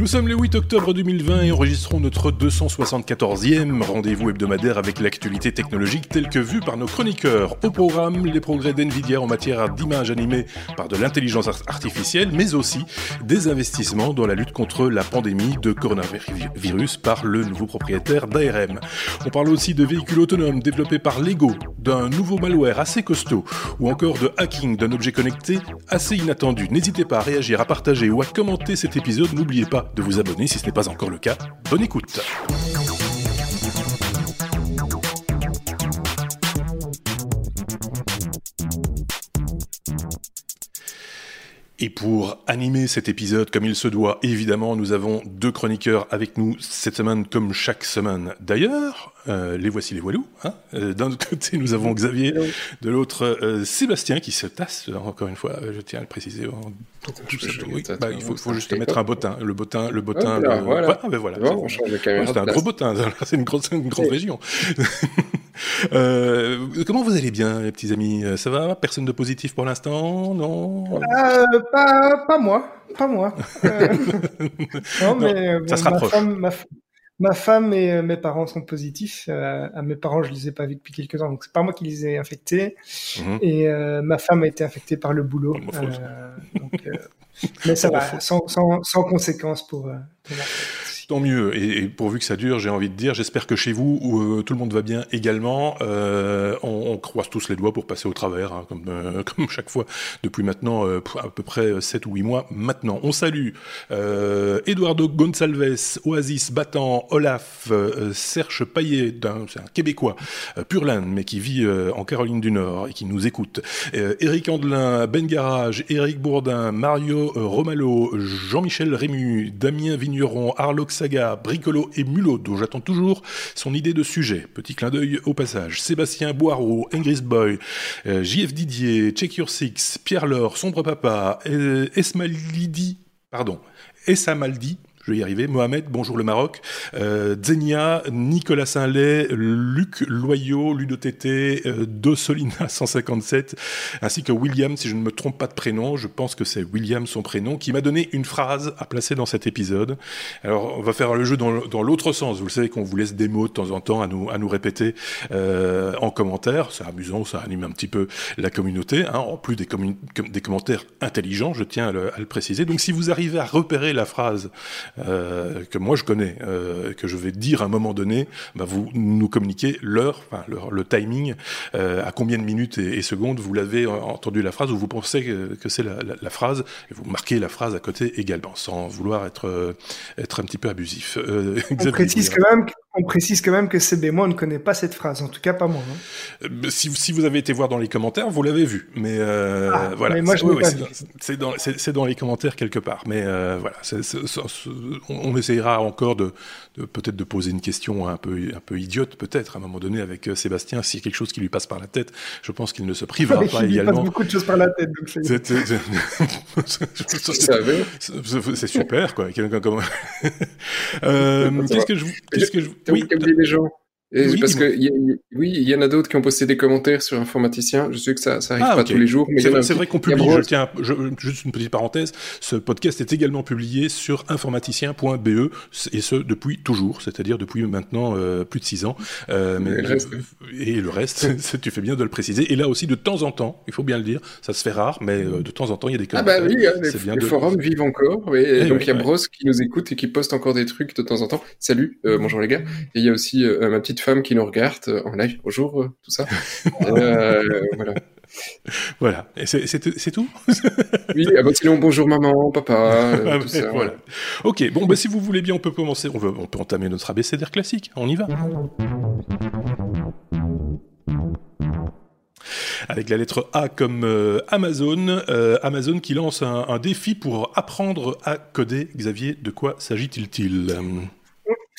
Nous sommes le 8 octobre 2020 et enregistrons notre 274e rendez-vous hebdomadaire avec l'actualité technologique telle que vue par nos chroniqueurs. Au programme, les progrès d'NVIDIA en matière d'images animées par de l'intelligence artificielle, mais aussi des investissements dans la lutte contre la pandémie de coronavirus par le nouveau propriétaire d'ARM. On parle aussi de véhicules autonomes développés par Lego, d'un nouveau malware assez costaud, ou encore de hacking d'un objet connecté assez inattendu. N'hésitez pas à réagir, à partager ou à commenter cet épisode. N'oubliez pas de vous abonner si ce n'est pas encore le cas. Bonne écoute. Et pour animer cet épisode comme il se doit, évidemment, nous avons deux chroniqueurs avec nous cette semaine comme chaque semaine. D'ailleurs, euh, les voici les voilous. Hein euh, D'un côté, nous avons Xavier, de l'autre, euh, Sébastien qui se tasse, encore une fois, je tiens à le préciser. Bah, il faut, faut juste mettre un bottin. Le bottin, le bottin. Voilà, ben voilà. c'est un gros bottin, c'est une grosse, une grande région. comment vous allez bien, les petits amis? Ça va? Personne de positif pour l'instant? Non? Pas, pas moi. Pas moi. non, mais ça se rapproche. Ma femme, Ma femme et euh, mes parents sont positifs. Euh, à mes parents, je les ai pas vus depuis quelques temps, donc c'est pas moi qui les ai infectés. Mhm. Et euh, ma femme a été infectée par le boulot. donc, mais ça va, sans, sans, sans, conséquence pour, pour Tant mieux. Et, pourvu que ça dure, j'ai envie de dire, j'espère que chez vous, où, euh, tout le monde va bien également. Euh, on, croise tous les doigts pour passer au travers, hein, comme, euh, comme chaque fois, depuis maintenant à peu près 7 ou 8 mois maintenant. On salue Eduardo Gonçalves, Oasis, Battant, Olaf, Serge Payet, c'est un Québécois, Purlan, mais qui vit en Caroline du Nord et qui nous écoute. Eric Andelin, Ben Garage, Eric Bourdin, Mario Romalo, Jean-Michel Rému, Damien Vigneron, Arlox saga Bricolo et Mulot, dont j'attends toujours son idée de sujet. Petit clin d'œil au passage. Sébastien Boireau, Ingris Boy, euh, JF Didier, Check Your Six, Pierre Laure, Sombre Papa, euh, Esmalidi, pardon, Essamaldi, je vais y arriver. Mohamed, bonjour le Maroc. Euh, Zenia, Nicolas Saint-Lay, Luc Loyau, Ludo Tété, euh, Dossolina 157, ainsi que William, si je ne me trompe pas de prénom, je pense que c'est William son prénom, qui m'a donné une phrase à placer dans cet épisode. Alors, on va faire le jeu dans, l'autre sens. Vous le savez qu'on vous laisse des mots de temps en temps à nous, à nous répéter euh, en commentaire. C'est amusant, ça anime un petit peu la communauté. Hein, en plus des, commentaires intelligents, je tiens à le préciser. Donc, si vous arrivez à repérer la phrase euh, que moi je connais, euh, que je vais dire à un moment donné, bah, vous nous communiquez l'heure, enfin, le, timing, euh, à combien de minutes et, secondes vous l'avez entendu la phrase ou vous pensez que, c'est la, la, la, phrase, et vous marquez la phrase à côté également, sans vouloir être, être un petit peu abusif. On précise quand même on précise quand même que CB moi on ne connaît pas cette phrase, en tout cas pas moi. Hein. Euh, si, si, vous avez été voir dans les commentaires, vous l'avez vu. Mais euh, ah, voilà, mais moi je c'est dans, dans, les commentaires quelque part. Mais euh, voilà, on, essayera encore de, de peut-être de poser une question un peu, un peu idiote, peut-être à un moment donné avec euh, Sébastien, s'il y a quelque chose qui lui passe par la tête, je pense qu'il ne se privera pas il également. Il passe beaucoup de choses par la tête. C'est super quoi. euh, qu'est-ce que je, qu'est-ce que je oui, les gens. Parce que oui, il y en a d'autres qui ont posté des commentaires sur informaticien. Je sais que ça, ça arrive ah, pas tous les jours, mais c'est vrai, qu'on publie. Je tiens, juste une petite parenthèse. Ce podcast est également publié sur informaticien.be et ce depuis toujours, c'est-à-dire depuis maintenant euh, plus de six ans. Euh, mais, et, le reste, tu fais bien de le préciser. Et là aussi, de temps en temps, il faut bien le dire, ça se fait rare, mais euh, de temps en temps, il y a des commentaires. Ah bah oui, hein, les, les forums vivent encore. Et, eh donc il y a Bros qui nous écoute et qui poste encore des trucs de temps en temps. Salut, bonjour les gars. Et il y a aussi ma petite femme qui nous regarde euh, en live. Bonjour, euh, tout ça. Euh, voilà. Voilà. C'est tout Oui, ah bah sinon, bonjour maman, papa, ah, tout ça, voilà. Ok, bon, bah, si vous voulez bien, on peut commencer. On, on peut entamer notre abécédaire classique. On y va. Avec la lettre A comme Amazon. Amazon qui lance un, un, défi pour apprendre à coder. Xavier, de quoi s'agit-il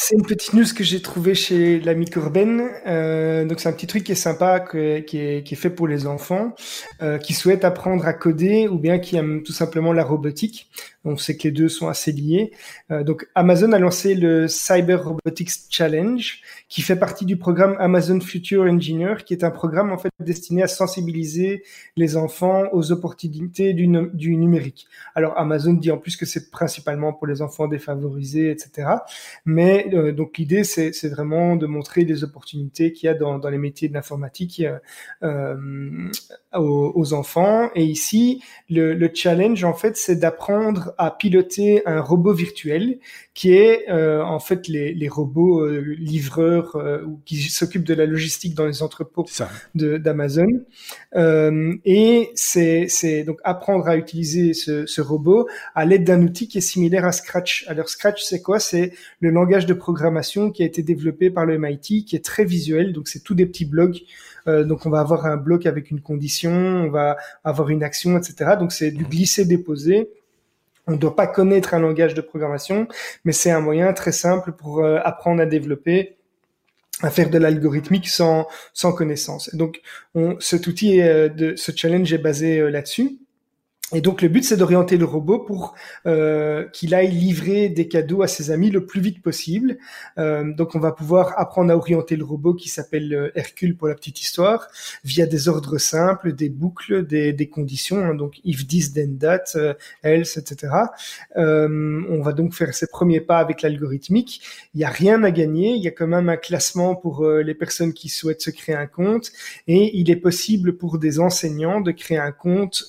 C'est une petite news que j'ai trouvée chez l'ami Corben. Euh, donc c'est un petit truc qui est sympa, qui, est, fait pour les enfants euh, qui souhaitent apprendre à coder ou bien qui aiment tout simplement la robotique. On sait que les deux sont assez liés. Euh, donc Amazon a lancé le Cyber Robotics Challenge, qui fait partie du programme Amazon Future Engineer, qui est un programme en fait destiné à sensibiliser les enfants aux opportunités du, numérique. Alors Amazon dit en plus que c'est principalement pour les enfants défavorisés, etc. Mais euh, donc l'idée c'est vraiment de montrer les opportunités qu'il y a dans, dans les métiers de l'informatique euh, aux, enfants. Et ici, le challenge en fait, c'est d'apprendre à piloter un robot virtuel qui est euh, en fait les, les robots euh, livreurs euh, qui s'occupent de la logistique dans les entrepôts d'Amazon. et c'est donc apprendre à utiliser ce, ce robot à l'aide d'un outil qui est similaire à Scratch. Alors Scratch, c'est quoi? C'est le langage de programmation qui a été développé par le MIT, qui est très visuel. Donc c'est tous des petits blocs. donc on va avoir un bloc avec une condition, on va avoir une action, etc. Donc c'est du glisser-déposer. On ne doit pas connaître un langage de programmation, mais c'est un moyen très simple pour euh, apprendre à développer à faire de l'algorithmique sans sans connaissance. Donc, on, cet outil, euh, de, ce challenge est basé euh, là-dessus. Et donc le but, c'est d'orienter le robot pour euh, qu'il aille livrer des cadeaux à ses amis le plus vite possible. Euh, donc on va pouvoir apprendre à orienter le robot qui s'appelle euh, Hercule pour la petite histoire, via des ordres simples, des boucles, des, des conditions, hein, donc if this then that, euh, else, etc. Euh, on va donc faire ses premiers pas avec l'algorithmique. Il n'y a rien à gagner, il y a quand même un classement pour euh, les personnes qui souhaitent se créer un compte, et il est possible pour des enseignants de créer un compte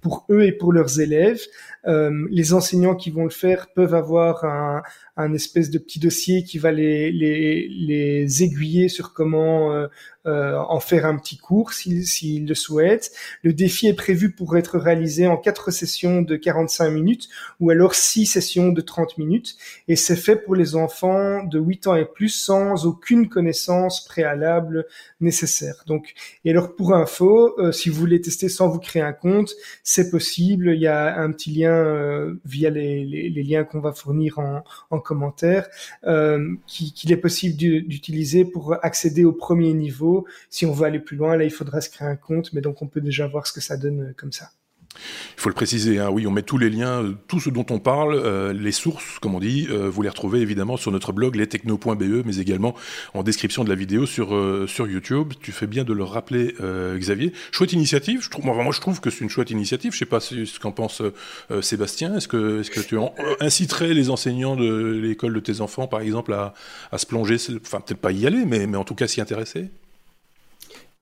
pour eux et pour leurs élèves. Euh, les enseignants qui vont le faire peuvent avoir un, un espèce de petit dossier qui va les, les, les aiguiller sur comment euh, euh, en faire un petit cours s'ils le souhaitent. Le défi est prévu pour être réalisé en quatre sessions de 45 minutes ou alors six sessions de 30 minutes et c'est fait pour les enfants de 8 ans et plus sans aucune connaissance préalable nécessaire. Donc, et alors pour info, euh, si vous voulez tester sans vous créer un compte, c'est possible. Il y a un petit lien euh, via les, les, les liens qu'on va fournir en, en commentaire euh, qu'il est possible d'utiliser pour accéder au premier niveau. Si on veut aller plus loin, là, il faudra se créer un compte, mais donc on peut déjà voir ce que ça donne euh, comme ça. Il faut le préciser, hein, oui, on met tous les liens, euh, tout ce dont on parle, euh, les sources, comme on dit, euh, vous les retrouvez évidemment sur notre blog lestechno.be, mais également en description de la vidéo sur, YouTube. Tu fais bien de le rappeler, Xavier. Chouette initiative, moi, je trouve que c'est une chouette initiative, je sais pas ce qu'en pense Sébastien, est-ce que, tu inciterais les enseignants de l'école de tes enfants, par exemple, à, se plonger, enfin peut-être pas y aller, mais en tout cas s'y intéresser?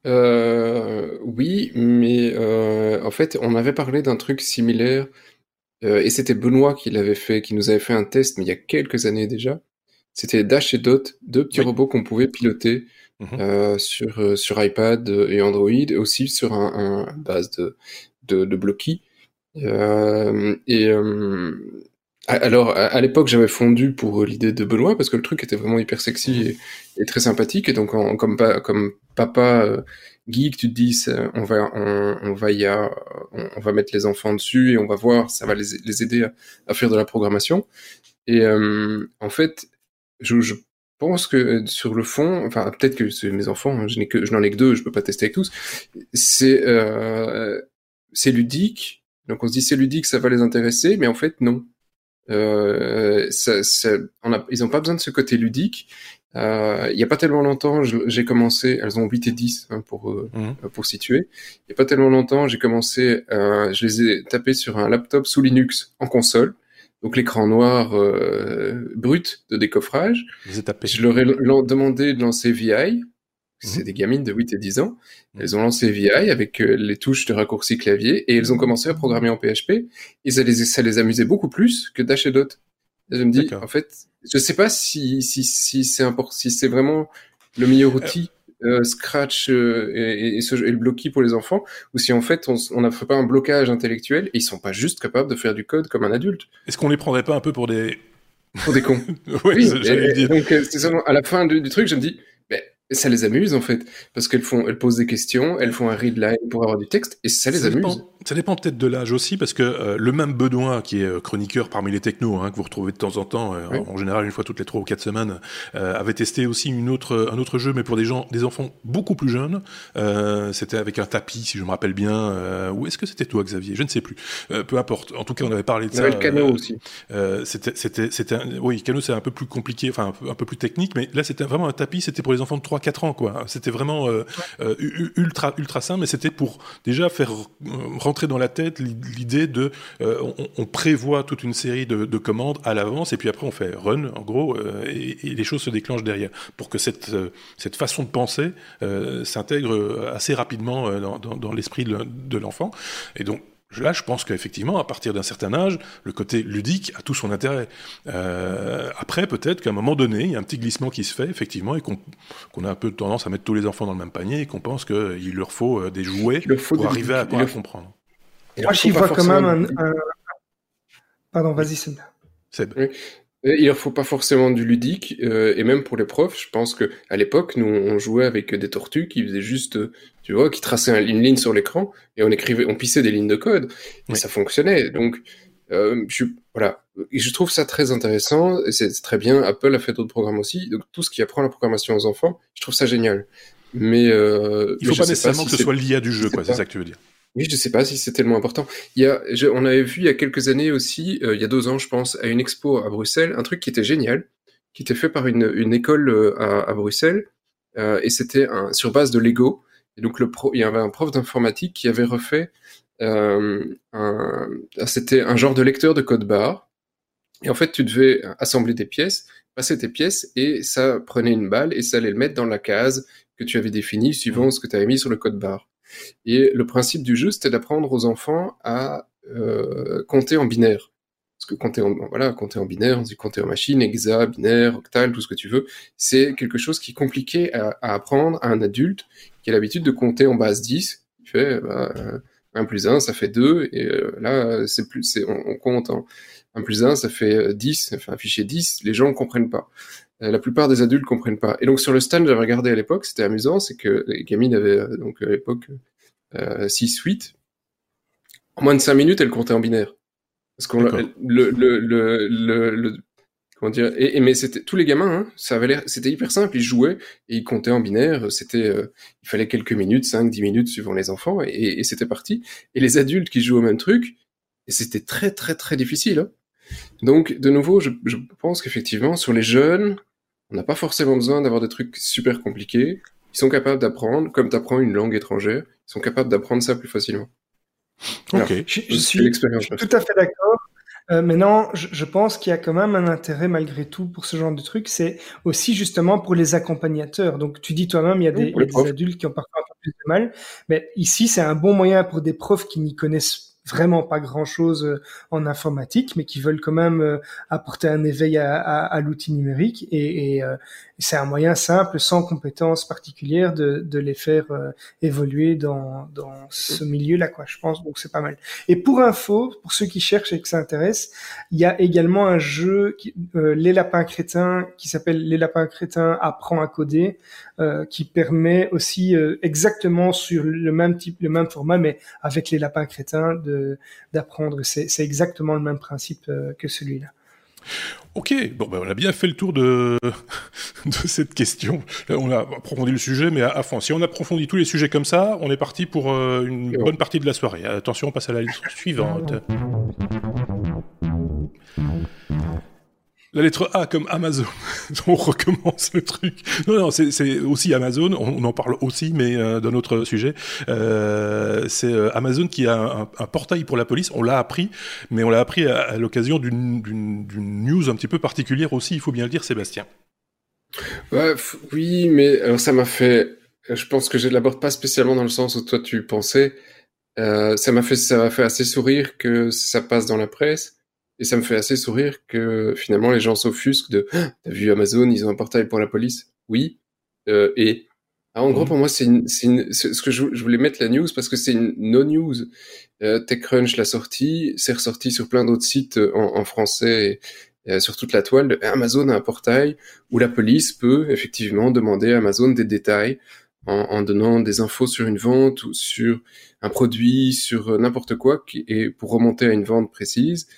Euh, oui, mais euh, en fait, on avait parlé d'un truc similaire, euh, et c'était Benoît qui l'avait fait, qui nous avait fait un test, mais il y a quelques années déjà. C'était Dash et Dot, deux petits robots qu'on pouvait piloter euh, sur sur iPad et Android, et aussi sur un, un base de de, de Blocky. Et alors, à, l'époque, j'avais fondu pour l'idée de Benoît parce que le truc était vraiment hyper sexy et, très sympathique. Et donc, comme, papa euh, geek, tu te dis, on va, on, va y on, va mettre les enfants dessus et on va voir, ça va les, aider à, faire de la programmation. Et euh, en fait, je, pense que sur le fond, enfin peut-être que c'est mes enfants, hein, je n'ai je n'en ai que deux, je peux pas tester avec tous. C'est, euh, c'est ludique. Donc on se dit c'est ludique, ça va les intéresser, mais en fait non. Euh, ça, ça, on a, ils n'ont pas besoin de ce côté ludique. Euh, il n'y a pas tellement longtemps, j'ai commencé, elles ont 8 et 10 hein, pour, euh, mmh. pour situer. Il n'y a pas tellement longtemps, j'ai commencé, euh, je les ai tapés sur un laptop sous Linux en console. Donc l'écran noir euh, brut de décoffrage. Je leur ai demandé de lancer VI, c'est mhm. des gamines de 8 et 10 ans. Mhm. Elles ont lancé VI avec euh, les touches de raccourci clavier et elles ont commencé à programmer en PHP et ça les, ça les amusait beaucoup plus que Dash et Dot. je me dis, en fait, je sais pas si, si, si c'est important, si c'est vraiment le meilleur euh. outil, euh, Scratch euh, et, et, ce, et, le Blocky pour les enfants, ou si en fait on n'a pas un blocage intellectuel et ils sont pas juste capables de faire du code comme un adulte. Est-ce qu'on les prendrait pas un peu pour des pour des cons Oui, oui dire. donc c'est à la fin du, du truc, je me dis, ça les amuse en fait, parce qu'elles font, elles posent des questions, elles font un read line pour avoir du texte, et ça les amuse. ça dépend peut-être de l'âge aussi, parce que euh, le même Bedouin, qui est euh, chroniqueur parmi les technos, hein, que vous retrouvez de temps en temps, euh, en général une fois toutes les trois ou quatre semaines, avait testé aussi une autre, un autre jeu, mais pour des gens, des enfants beaucoup plus jeunes. c'était avec un tapis, si je me rappelle bien. ou est-ce que c'était toi, Xavier? Je ne sais plus. peu importe. En tout cas, on avait parlé de ça. le canot aussi. c'était, c'était, c'était, oui, canot c'est un peu plus compliqué, enfin un peu, un peu plus technique, mais là c'était vraiment un tapis. C'était pour les enfants de 3 4 ans, quoi. C'était vraiment euh, euh, ultra, ultra simple, mais c'était pour déjà faire euh, rentrer dans la tête l'idée de, on, prévoit toute une série de, commandes à l'avance, et puis après on fait run, en gros, et, les choses se déclenchent derrière, pour que cette, cette façon de penser s'intègre assez rapidement dans, l'esprit de l'enfant. Et donc, Là, je pense qu'effectivement, à partir d'un certain âge, le côté ludique a tout son intérêt. Euh, après, peut-être qu'à un moment donné, il y a un petit glissement qui se fait, effectivement, et qu'on a un peu tendance à mettre tous les enfants dans le même panier, et qu'on pense qu'il leur faut euh, des jouets pour arriver à, comprendre. Moi, j'y vois quand même un... Pardon, vas-y, Seb. Seb. Il leur faut pas forcément du ludique, euh, et même pour les profs, je pense que à l'époque, nous, on jouait avec des tortues qui faisaient juste, tu vois, qui traçaient une ligne sur l'écran, et on écrivait, on pissait des lignes de code, et ça fonctionnait. Donc, euh, je, voilà, et je trouve ça très intéressant, et c'est très bien. Apple a fait d'autres programmes aussi, donc tout ce qui apprend la programmation aux enfants, je trouve ça génial. Mais euh, il faut pas nécessairement que ce soit lié à du jeu, quoi. C'est ça que tu veux dire. Oui, je sais pas si c'est tellement important. Il y a, on avait vu il y a quelques années aussi, euh, il y a deux ans, je pense, à une expo à Bruxelles, un truc qui était génial, qui était fait par une, une école euh, à, à, Bruxelles, euh, et c'était sur base de Lego. Et donc le pro, il y avait un prof d'informatique qui avait refait euh, un, c'était un genre de lecteur de code barre. Et en fait, tu devais assembler des pièces, passer tes pièces, et ça prenait une balle et ça allait le mettre dans la case que tu avais définie suivant mmh. ce que tu avais mis sur le code barre. Et le principe du jeu, c'était d'apprendre aux enfants à euh, compter en binaire. Parce que compter en, compter en binaire, on dit compter en machine, hexa, binaire, octal, tout ce que tu veux, c'est quelque chose qui est compliqué à, apprendre à un adulte qui a l'habitude de compter en base 10. Il fait bah, 1 plus 1, ça fait 2, et euh, là, c'est plus, c'est, on, compte en 1 plus 1, ça fait 10, ça fait un fichier 10, les gens ne comprennent pas. Euh, la plupart des adultes comprennent pas. Et donc sur le stand, j'avais regardé à l'époque, c'était amusant, c'est que les gamines avaient euh, donc à l'époque euh, 6 8 en moins de 5 minutes, elles comptaient en binaire. Parce qu'on le, le, le, le, le, comment dire et, mais c'était tous les gamins, hein, ça avait l'air, c'était hyper simple, ils jouaient et ils comptaient en binaire. C'était, euh, il fallait quelques minutes, 5 10 minutes suivant les enfants et, et c'était parti. Et les adultes qui jouent au même truc, et c'était très très très difficile. Hein. Donc de nouveau, je, je pense qu'effectivement sur les jeunes, on n'a pas forcément besoin d'avoir des trucs super compliqués. Ils sont capables d'apprendre, comme tu apprends une langue étrangère, ils sont capables d'apprendre ça plus facilement. Ok. je, suis, tout à fait d'accord. Euh, maintenant, je, je, pense qu'il y a quand même un intérêt malgré tout pour ce genre de truc. C'est aussi justement pour les accompagnateurs. Donc, tu dis toi-même, il y a, des, il y a des adultes qui ont parfois un peu plus de mal. Mais ici, c'est un bon moyen pour des profs qui n'y connaissent vraiment pas grand-chose euh, en informatique, mais qui veulent quand même euh, apporter un éveil à, l'outil numérique. Et, et euh, c'est un moyen simple, sans compétences particulières, de, les faire évoluer dans, ce milieu-là, quoi. Je pense donc c'est pas mal. Et pour info, pour ceux qui cherchent et que ça intéresse, il y a également un jeu, qui, les lapins crétins, qui s'appelle Les lapins crétins apprend à coder, qui permet aussi exactement sur le même type, le même format, mais avec les lapins crétins d'apprendre. C'est exactement le même principe euh, que celui-là. Ok, bon, ben on a bien fait le tour de, de cette question. on a approfondi le sujet, mais à, fond. Si on approfondit tous les sujets comme ça, on est parti pour euh, une bonne partie de la soirée. Attention, on passe à la liste suivante. La lettre A comme Amazon. on recommence le truc. Non, non, c'est aussi Amazon. On, en parle aussi, mais euh, d'un autre sujet. Euh, c'est euh, Amazon qui a un, portail pour la police. On l'a appris, mais on l'a appris à, l'occasion d'une news un petit peu particulière aussi. Il faut bien le dire, Sébastien. oui, mais alors ça m'a fait. Je pense que je l'aborde pas spécialement dans le sens où toi tu pensais. ça m'a fait, ça m'a fait assez sourire que ça passe dans la presse. Et ça me fait assez sourire que finalement les gens s'offusquent de ah, T'as vu Amazon, ils ont un portail pour la police Oui. Euh, et ah, en gros, mhm. pour moi, c'est ce que je, voulais mettre la news parce que c'est une no-news. Euh, TechCrunch l'a sorti, c'est ressorti sur plein d'autres sites euh, en, en français sur toute la toile, Amazon a un portail où la police peut effectivement demander à Amazon des détails en, donnant des infos sur une vente ou sur un produit, sur n'importe quoi, qui, et pour remonter à une vente précise,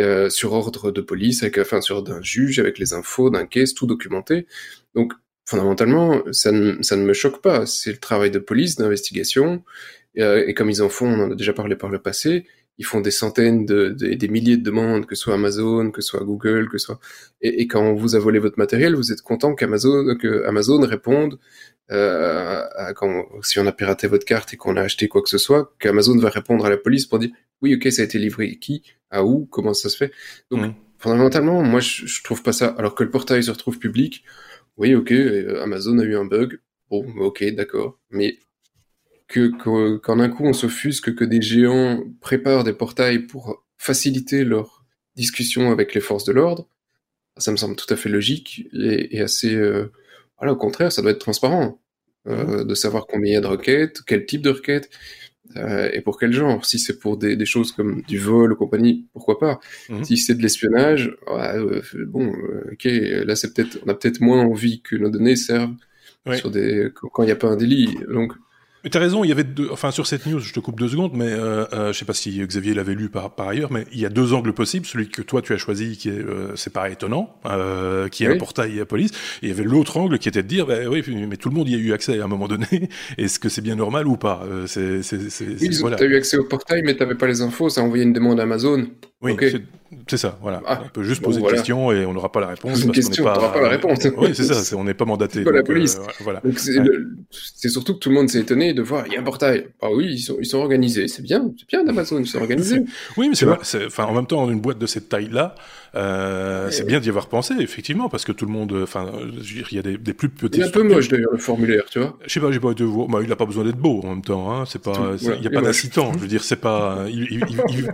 euh, sur ordre de police, avec, enfin sur d'un juge, avec les infos d'un caisse, tout documenté. Donc fondamentalement, ça ne, ça ne me choque pas. C'est le travail de police, d'investigation, euh, et comme ils en font, on en a déjà parlé par le passé, ils font des centaines de, des milliers de demandes, que ce soit Amazon, que ce soit Google, que ce soit. Et, quand on vous a volé votre matériel, vous êtes content qu'Amazon, que Amazon réponde euh, quand, si on a piraté votre carte et qu'on a acheté quoi que ce soit, qu'Amazon va répondre à la police pour dire oui, ok, ça a été livré qui, à où, comment ça se fait. Donc mmh. fondamentalement, moi je, je trouve pas ça. Alors que le portail se retrouve public, oui, ok, euh, Amazon a eu un bug. Bon, ok, d'accord. Mais que qu'en un coup on s'offusque que des géants préparent des portails pour faciliter leur discussion avec les forces de l'ordre, ça me semble tout à fait logique et, assez. Euh, voilà, au contraire, ça doit être transparent euh, de savoir combien il y a de requêtes, quel type de requêtes euh, et pour quel genre? Si c'est pour des, des, choses comme du vol ou compagnie, pourquoi pas? Mhm. Si c'est de l'espionnage, bon, ok, là c'est peut-être, on a peut-être moins envie que nos données servent sur des quand il n'y a pas un délit. Donc mais t'as raison, il y avait deux, enfin sur cette news, je te coupe deux secondes, mais euh, euh, je sais pas si Xavier l'avait lu par, par ailleurs, mais il y a deux angles possibles. Celui que toi tu as choisi, qui est, euh, c'est pas étonnant, euh, qui est un portail à police. Et il y avait l'autre angle qui était de dire, bah, oui, mais tout le monde y a eu accès à un moment donné. Est-ce que c'est bien normal ou pas? Euh, C'est, c'est, c'est, oui, voilà. t'as eu accès au portail, mais t'avais pas les infos. Ça a envoyé une demande à Amazon. Oui, c'est ça, voilà. Ah, on peut juste poser une question et on n'aura pas la réponse. Une question, on n'aura pas la réponse. oui, c'est ça, on n'est pas mandaté. Pas la police. Euh, voilà. C'est surtout que tout le monde s'est étonné de voir, il y a un portail. Ah oui, ils sont, ils sont organisés, c'est bien, c'est bien d'Amazon, ils sont organisés. oui, mais c'est enfin, en même temps, une boîte de cette taille-là, euh, c'est bien d'y avoir pensé, effectivement, parce que tout le monde, enfin, il y a des, des plus petits. Il est un peu moche d'ailleurs le formulaire, tu vois. Je sais pas, j'ai pas été voir. Bah, il n'a pas besoin d'être beau en même temps. Hein. C'est pas, il y a pas d'incitant. Je veux dire, c'est pas, ils,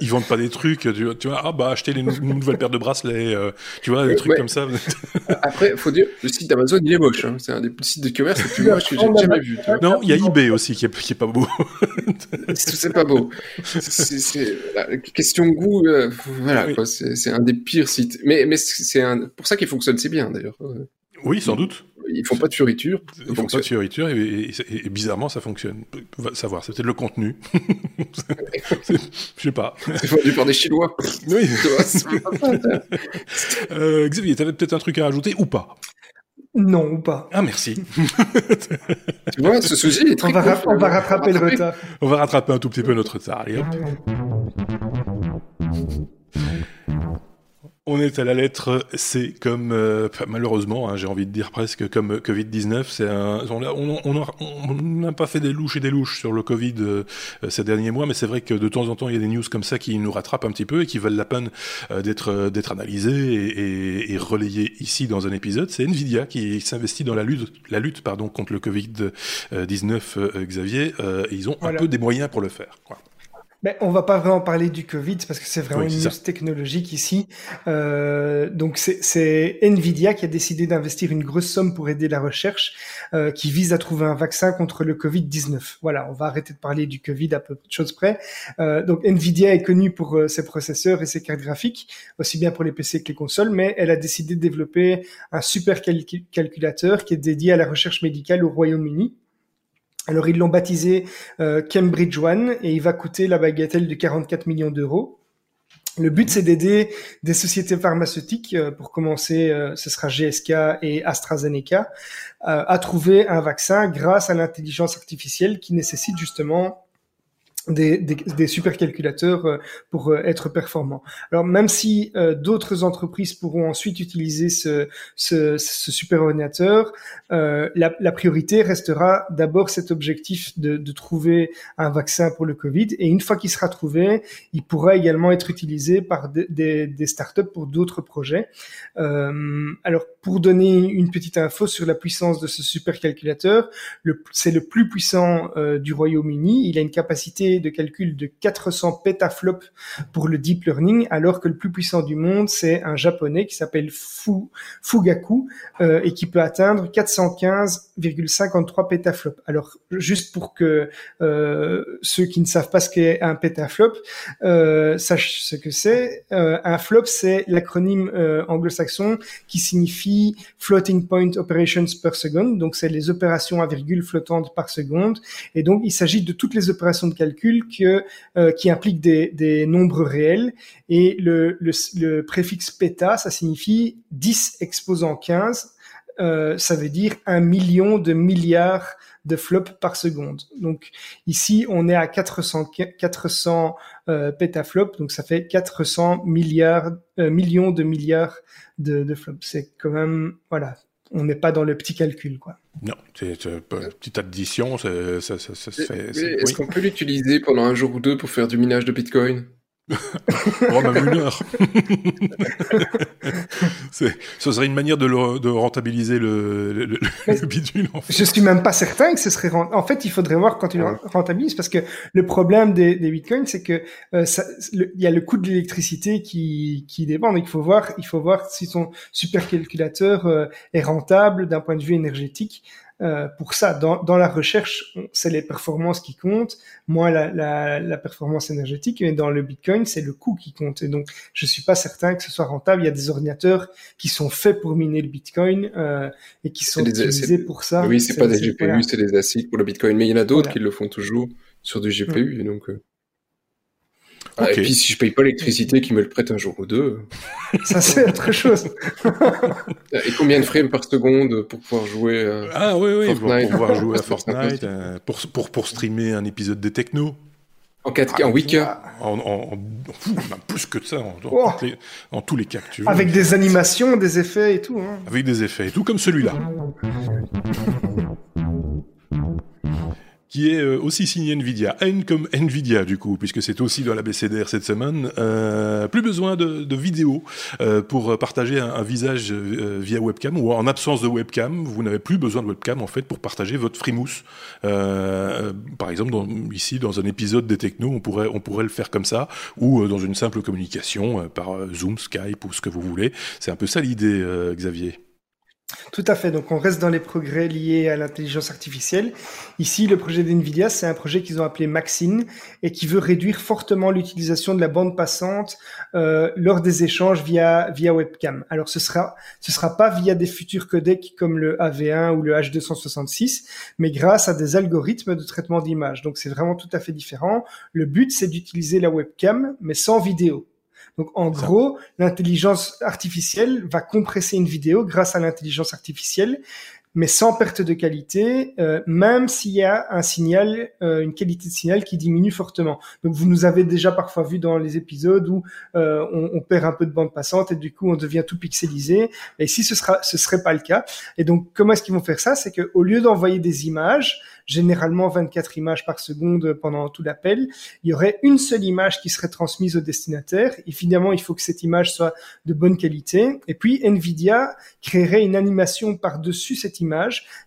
ils, vendent pas des trucs. Tu, vois, ah bah acheter une, nouvelle paire de bracelets, euh, tu vois, des trucs comme ça. Après, faut dire, le site d'Amazon il est moche. Hein. C'est un des sites de commerce les plus moches que j'ai jamais vu. Non, il y a eBay aussi qui est, qui est pas beau. c'est pas beau. C'est question goût. Euh, voilà, c'est un des pires sites. Mais, mais c'est pour ça qu'il fonctionne si bien d'ailleurs. Oui, sans doute. Ils font pas de fioriture. Ils font pas de fioriture et, et, bizarrement ça fonctionne. Va savoir, c'est peut-être le contenu. Je sais pas. C'est vendu par des Chinois. Oui. euh, Xavier, t'avais peut-être un truc à rajouter ou pas? Non, ou pas. Ah, merci. tu vois, ce souci est très on va, on va rattraper le retard. On va rattraper un tout petit peu notre retard. Allez, hop. On est à la lettre C comme euh, malheureusement, hein, j'ai envie de dire presque comme Covid 19. C'est un, on n'a pas fait des louches et des louches sur le Covid euh, ces derniers mois, mais c'est vrai que de temps en temps il y a des news comme ça qui nous rattrapent un petit peu et qui valent la peine euh, d'être d'être analysées et, et, relayées ici dans un épisode. C'est Nvidia qui s'investit dans la lutte la lutte pardon contre le Covid 19. Xavier, ils ont un peu des moyens pour le faire. Quoi. Mais on va pas vraiment parler du Covid parce que c'est vraiment une news technologique ici. Euh, donc c'est Nvidia qui a décidé d'investir une grosse somme pour aider la recherche euh, qui vise à trouver un vaccin contre le Covid-19. Voilà, on va arrêter de parler du Covid à peu de choses près. Euh, donc Nvidia est connue pour euh, ses processeurs et ses cartes graphiques, aussi bien pour les PC que les consoles, mais elle a décidé de développer un super calculateur qui est dédié à la recherche médicale au Royaume-Uni alors ils l'ont baptisé euh, Cambridge One et il va coûter la bagatelle de 44 millions d'euros. Le but, c'est d'aider des sociétés pharmaceutiques, euh, pour commencer, euh, ce sera GSK et AstraZeneca, à trouver un vaccin grâce à l'intelligence artificielle qui nécessite justement des, des, des supercalculateurs euh, pour euh, être performants. Alors même si euh, d'autres entreprises pourront ensuite utiliser ce, ce, ce super ordinateur, euh, la, la, priorité restera d'abord cet objectif de, de, trouver un vaccin pour le Covid. Et une fois qu'il sera trouvé, il pourra également être utilisé par des, des startups pour d'autres projets. Euh, alors pour donner une petite info sur la puissance de ce supercalculateur, c'est le plus puissant du Royaume-Uni. Il a une capacité de calcul de 400 pétaflops pour le deep learning, alors que le plus puissant du monde, c'est un japonais qui s'appelle Fugaku euh, et qui peut atteindre 415,53 pétaflops. Alors, juste pour que euh, ceux qui ne savent pas ce qu'est un pétaflop euh, sachent ce que c'est, un flop, c'est l'acronyme anglo-saxon qui signifie Floating Point Operations per Second, donc c'est les opérations à virgule flottantes par seconde, et donc il s'agit de toutes les opérations de calcul que, euh, qui impliquent des, des, nombres réels, et le, le, le préfixe péta, ça signifie 10 exposant 15, euh, ça veut dire un million de milliards de flops par seconde. Donc ici, on est à 400, 400 euh, pétaflops, donc ça fait 400 milliards, euh, millions de milliards de, de flops. C'est quand même, voilà, on n'est pas dans le petit calcul, quoi. Non, c'est une petite addition, ça, ça, ça, ça se fait. Est-ce qu'on peut l'utiliser pendant un jour ou deux pour faire du minage de Bitcoin? oh, même une heure. ce serait une manière de, de rentabiliser le, le, le bidule. En fait. Je suis même pas certain que ce serait. En fait, il faudrait voir quand il rentabilise, parce que le problème des, des bitcoins, c'est que euh, il y a le coût de l'électricité qui, qui dépend. Donc, il faut voir, il faut voir si son supercalculateur euh, est rentable d'un point de vue énergétique. Euh, pour ça, dans, dans la recherche, c'est les performances qui comptent, moins la, la, la, performance énergétique, mais dans le Bitcoin, c'est le coût qui compte. Et donc, je suis pas certain que ce soit rentable. Il y a des ordinateurs qui sont faits pour miner le Bitcoin euh, et qui sont utilisés pour ça. Oui, c'est pas des GPU, c'est des ASIC pour le Bitcoin, mais il y en a d'autres qui le font toujours sur du GPU. Et donc, euh... Ah, et puis si je paye pas l'électricité, qui me le prête un jour ou deux. Ça c'est autre chose. et combien de frames par seconde pour pouvoir jouer à Ah oui oui, pour pouvoir jouer à Fortnite, euh, pour, pour, pour streamer un épisode des Techno. En 4K, en 8K en, en, en, plus que ça, en, oh. les, en, tous les cas que tu veux. Avec des animations, des effets et tout. Hein. Avec des effets et tout, comme celui-là. Qui est euh, aussi signé Nvidia. N comme Nvidia du coup, puisque c'est aussi dans la BCDR cette semaine. Euh, plus besoin de, de vidéo euh, pour partager un, visage via webcam ou en absence de webcam, vous n'avez plus besoin de webcam en fait pour partager votre frimousse. Par exemple, ici dans un épisode des technos, on pourrait on pourrait le faire comme ça ou dans une simple communication par Zoom, Skype ou ce que vous voulez. C'est un peu ça l'idée, Xavier. Tout à fait. Donc, on reste dans les progrès liés à l'intelligence artificielle. Ici, le projet d'NVIDIA, c'est un projet qu'ils ont appelé Maxine et qui veut réduire fortement l'utilisation de la bande passante euh, lors des échanges via via webcam. Alors, ce sera ce sera pas via des futurs codecs comme le AV1 ou le H266, mais grâce à des algorithmes de traitement d'image. Donc, c'est vraiment tout à fait différent. Le but, c'est d'utiliser la webcam, mais sans vidéo. Donc en gros, l'intelligence artificielle va compresser une vidéo grâce à l'intelligence artificielle, mais sans perte de qualité, euh, même s'il y a un signal, euh, une qualité de signal qui diminue fortement. Donc vous nous avez déjà parfois vu dans les épisodes où euh, on, on, perd un peu de bande passante et du coup on devient tout pixelisé. Et ici ce sera, ce serait pas le cas. Et donc comment est-ce qu'ils vont faire ça? C'est que au lieu d'envoyer des images, généralement 24 images par seconde pendant tout l'appel. Il y aurait une seule image qui serait transmise au destinataire. Évidemment, il faut que cette image soit de bonne qualité. Et puis, NVIDIA créerait une animation par-dessus cette image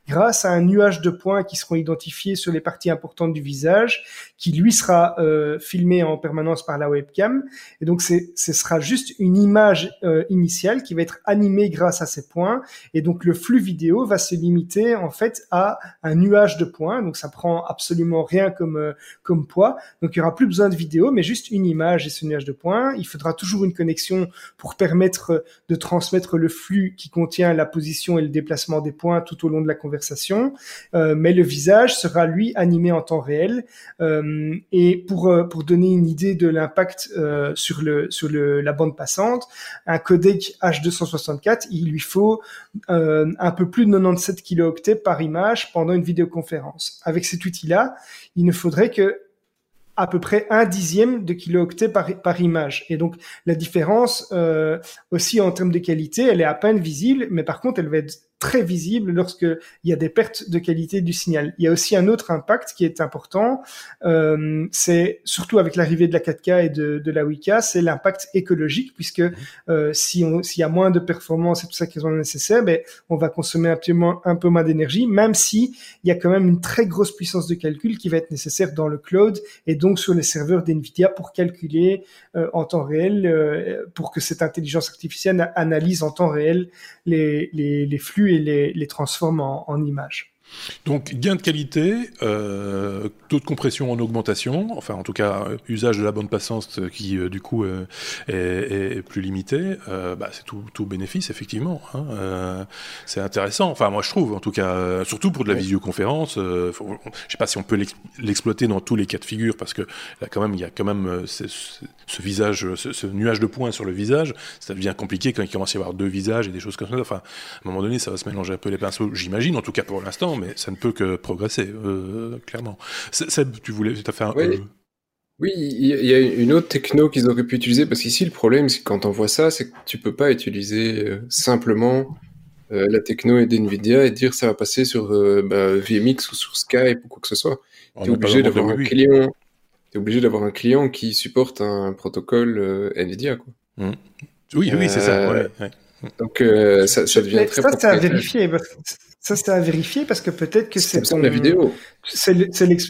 grâce à un nuage de points qui seront identifiés sur les parties importantes du visage, qui lui sera euh, filmé en permanence par la webcam. Et donc, ce sera juste une image euh, initiale qui va être animée grâce à ces points. Et donc, le flux vidéo va se limiter en fait à un nuage de points donc ça prend absolument rien comme euh, comme poids. Donc il y aura plus besoin de vidéo, mais juste une image et ce nuage de points. Il faudra toujours une connexion pour permettre de transmettre le flux qui contient la position et le déplacement des points tout au long de la conversation. Euh, mais le visage sera lui animé en temps réel. Euh, et pour pour donner une idée de l'impact sur le sur le, la bande passante, un codec H264, il lui faut un peu plus de 97 kilooctets par image pendant une vidéoconférence. Avec cet outil-là, il ne faudrait que à peu près un dixième de kilooctets par, par image. Et donc la différence euh, aussi en termes de qualité, elle est à peine visible, mais par contre elle va être très visible lorsqu'il y a des pertes de qualité du signal. Il y a aussi un autre impact qui est important, euh, c'est surtout avec l'arrivée de la 4K et de, de la 8K, c'est l'impact écologique, puisque mmh. euh, si on s'il y a moins de performance et tout ça qui sont nécessaires, ben, on va consommer un peu moins d'énergie, même si il y a quand même une très grosse puissance de calcul qui va être nécessaire dans le cloud et donc sur les serveurs d'NVIDIA pour calculer euh, en temps réel, pour que cette intelligence artificielle analyse en temps réel les, les, les flux et les, transforme en images. Donc gain de qualité, euh, taux de compression en augmentation, enfin en tout cas euh, usage de la bande passante qui euh, du coup euh, est, est, plus limité, euh, bah, c'est tout, tout, bénéfice effectivement. Hein, euh, c'est intéressant, enfin moi je trouve en tout cas, surtout pour de la visioconférence. Faut, je sais pas si on peut l'exploiter dans tous les cas de figure parce que là quand même il y a quand même ce, ce visage, ce, ce, nuage de points sur le visage, ça devient compliqué quand il commence à y avoir deux visages et des choses comme ça. Enfin à un moment donné ça va se mélanger un peu les pinceaux, j'imagine en tout cas pour l'instant mais ça ne peut que progresser, euh, clairement. Seb, tu voulais, tu as fait un. Oui. Euh... Oui, il y a une autre techno qu'ils auraient pu utiliser parce qu'ici le problème, c'est que quand on voit ça, c'est que tu peux pas utiliser euh, simplement euh, la techno et d'NVIDIA et dire ça va passer sur euh, bah, VMX ou sur Skype ou quoi que ce soit. Tu es obligé d'avoir un client. Es obligé d'avoir un client qui supporte un protocole euh, NVIDIA, quoi. Mmh. Oui, oui, c'est ça. Ouais, ouais. Donc ça, ça, devient très. Ça, c'est à vérifier. Parce que ça, c'est à vérifier parce que peut-être que c'est ton... la vidéo. C'est le,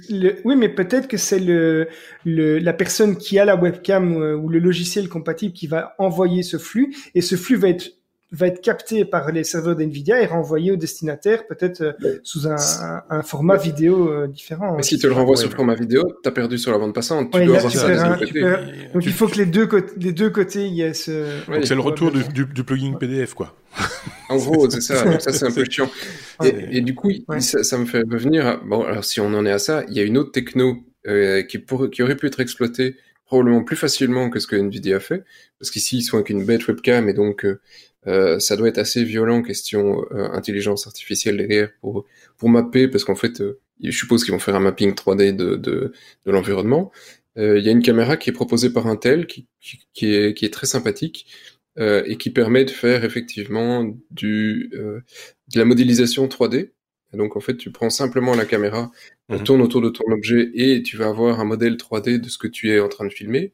le, oui, mais peut-être que c'est le, le, la personne qui a la webcam ou, ou le logiciel compatible qui va envoyer ce flux et ce flux va être va être capté par les serveurs d'NVIDIA et renvoyé au destinataire, peut-être euh, sous un, un, un, format vidéo euh, différent. Mais si tu le renvoies ouais. sur format vidéo, tu as perdu sur la bande passante. Tu dois avoir ça un, perds... Donc il faut que les deux, côtés, les deux côtés, il y ait ce... C'est le retour du, du, du, plugin PDF, quoi. en gros, c'est ça. Donc ça, c'est un peu chiant. Et, et, du coup, ça, ça, me fait revenir à... Bon, alors si on en est à ça, il y a une autre techno euh, qui, pour... qui aurait pu être exploitée probablement plus facilement que ce que Nvidia a fait, parce qu'ici ils sont avec une bête webcam et donc euh, euh, ça doit être assez violent question euh, intelligence artificielle derrière pour pour mapper parce qu'en fait euh, je suppose qu'ils vont faire un mapping 3D de de, de l'environnement. Euh, il y a une caméra qui est proposée par Intel qui qui, qui est qui est très sympathique euh, et qui permet de faire effectivement du de la modélisation 3D. Et donc en fait tu prends simplement la caméra, elle tourne autour de ton objet et tu vas avoir un modèle 3D de ce que tu es en train de filmer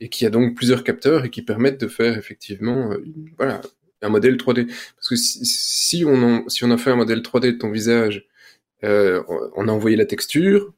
et qui a donc plusieurs capteurs et qui permettent de faire effectivement voilà un modèle 3D. Parce que si, si, on, en, si on a fait un modèle 3D de ton visage, euh, on a envoyé la texture,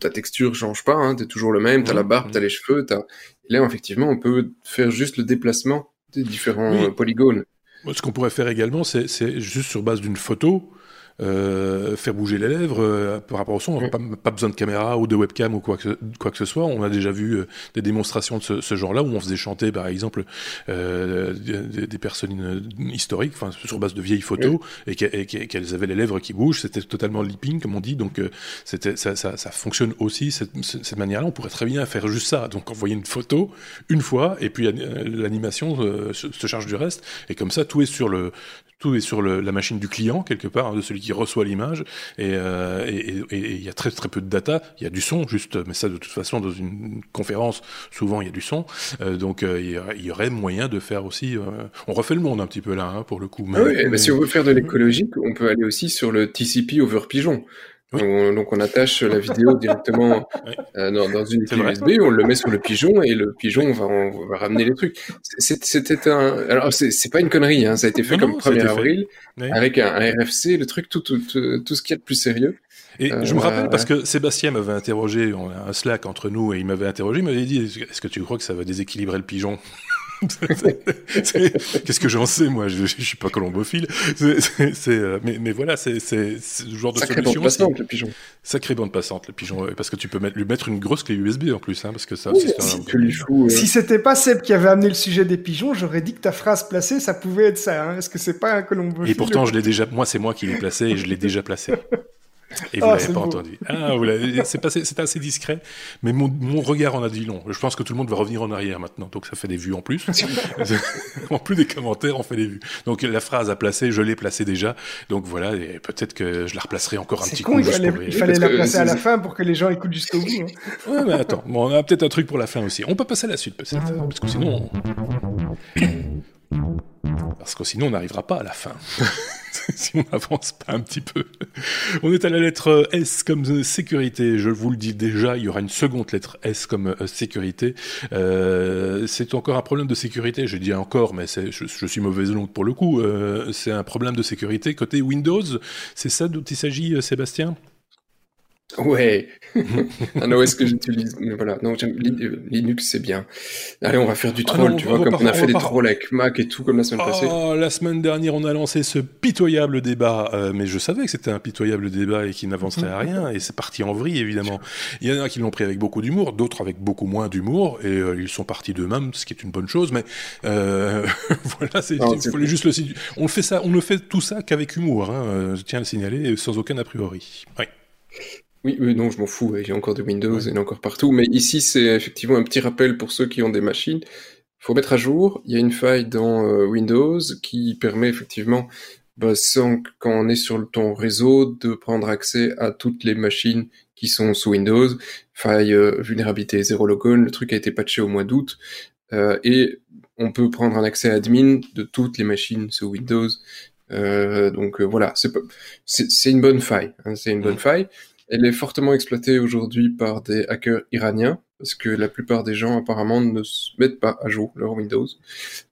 ta texture change pas, hein, t'es toujours le même, t'as mmh, la barbe, mmh. t'as les cheveux, t'as... Et là, effectivement, on peut faire juste le déplacement des différents oui. polygones. Ce qu'on pourrait faire également, c'est juste sur base d'une photo, euh, faire bouger les lèvres euh, par rapport au son. Mmh. Pas, pas, besoin de caméra ou de webcam ou quoi que, quoi que ce soit. On a déjà vu euh, des démonstrations de ce, ce genre-là où on faisait chanter, par exemple, euh, des, des, personnes historiques, enfin sur base de vieilles photos, et qu'elles avaient les lèvres qui bougent. C'était totalement leaping, comme on dit. Donc euh, c'était ça, ça, ça, fonctionne aussi cette, cette manière-là. On pourrait très bien faire juste ça. Donc envoyer une photo une fois, et puis l'animation se, se charge du reste. Et comme ça, tout est sur le tout est sur le, la machine du client quelque part, hein, de celui qui reçoit l'image, et il euh, et, et, y a très très peu de data, il y a du son juste, mais ça de toute façon dans une conférence souvent il y a du son, euh, donc il euh, y, y, aurait moyen de faire aussi, euh, on refait le monde un petit peu là hein, pour le coup. Mais, ah oui, mais, mais si on veut faire de l'écologique, on peut aller aussi sur le TCP over Pigeon. Oui. Donc, donc, on attache la vidéo directement oui. euh, dans, dans, une clé USB, on le met sur le pigeon et le pigeon va, on va ramener les trucs. C'était un, alors c'est pas une connerie, hein, ça a été fait non, comme 1er avril oui. avec un, un, RFC, le truc tout, tout, tout, tout ce qu'il y a de plus sérieux. Et euh, je me rappelle parce que Sébastien m'avait interrogé, on a un Slack entre nous et il m'avait interrogé, il m'avait dit est-ce que tu crois que ça va déséquilibrer le pigeon? Qu'est-ce que j'en sais, moi? Je, je, suis pas colombophile. Euh, mais, mais, voilà, c'est ce genre de Sacré solution. bande passante, le pigeon. Sacré bande passante, le pigeon. Parce que tu peux mettre, lui mettre une grosse clé USB en plus. Hein, parce que ça, oui, si, un... euh... si c'était pas Seb qui avait amené le sujet des pigeons, j'aurais dit que ta phrase placée, ça pouvait être ça. Hein, Est-ce que c'est pas un colombophile Et pourtant, je l'ai déjà, moi, c'est moi qui l'ai placé et je l'ai déjà placé. Et vous ah, l'avez pas beau. entendu. Ah, vous. C'est passé, c'était assez discret, mais mon, mon, regard en a dit long. Je pense que tout le monde va revenir en arrière maintenant, donc ça fait des vues en plus. en plus des commentaires, on fait des vues. Donc la phrase à placer, je l'ai placée déjà. Donc voilà, et peut-être que je la replacerai encore un petit con, coup. Il fallait, il fallait la placer à la fin pour que les gens écoutent jusqu'au bout. Hein. Ouais, mais attends, bon, on a peut-être un truc pour la fin aussi. On peut passer à la suite peut-être, ah, parce que sinon. On... Parce que sinon, on n'arrivera pas à la fin. si on n'avance pas un petit peu. On est à la lettre S comme sécurité. Je vous le dis déjà, il y aura une seconde lettre S comme sécurité. Euh, c'est encore un problème de sécurité. Je dis encore, mais je, suis mauvaise langue pour le coup. Euh, c'est un problème de sécurité côté Windows. C'est ça dont il s'agit, Sébastien? Ouais. un OS que j'utilise. Mais voilà. Non, Linux, c'est bien. Allez, on va faire du ah troll, tu vois, comme on a fait des trolls avec Mac et tout, comme la semaine passée. Oh, la semaine dernière, on a lancé ce pitoyable débat. Euh, mais je savais que c'était un pitoyable débat et qu'il n'avancerait à rien. Et c'est parti en vrille, évidemment. Il y en a qui l'ont pris avec beaucoup d'humour, d'autres avec beaucoup moins d'humour. Et euh, ils sont partis d'eux-mêmes, ce qui est une bonne chose. Mais euh, voilà, c'est, il fallait juste le On fait ça, on ne fait tout ça qu'avec humour. Hein. Je tiens à le signaler, sans aucun a priori. Oui. Oui, non, je m'en fous. Il y a encore de Windows, il y en a encore partout. Mais ici, c'est effectivement un petit rappel pour ceux qui ont des machines. Il faut mettre à jour. Il y a une faille dans euh, Windows qui permet effectivement, bah, sans quand on est sur ton réseau, de prendre accès à toutes les machines qui sont sous Windows. Faille euh, vulnérabilité zéro logon. Le truc a été patché au mois d'août. Euh, et on peut prendre un accès admin de toutes les machines sous Windows. donc voilà, c'est une bonne faille. Hein, c'est une bonne faille. Elle est fortement exploitée aujourd'hui par des hackers iraniens, parce que la plupart des gens apparemment ne se mettent pas à jour leur Windows.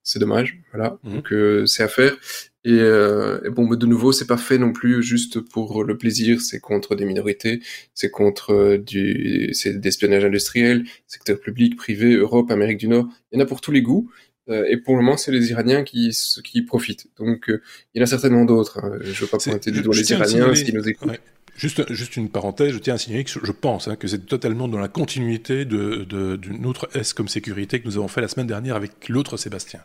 C'est dommage, voilà. Mhm. Donc euh, c'est à faire. Et, euh, et, bon, de nouveau, c'est pas fait non plus juste pour le plaisir. C'est contre des minorités, c'est contre euh, du, c'est d'espionnage industriel, secteur public, privé, Europe, Amérique du Nord. Il y en a pour tous les goûts. Euh, et pour le moment, c'est les Iraniens qui, qui profitent. Donc, euh, il y en a certainement d'autres. Hein. Je ne veux pas pointer du doigt les Iraniens s'ils nous écoutent. Juste, juste une parenthèse, je tiens à signaler que je pense hein, que c'est totalement dans la continuité d'une de, d'une autre S comme sécurité que nous avons fait la semaine dernière avec l'autre Sébastien,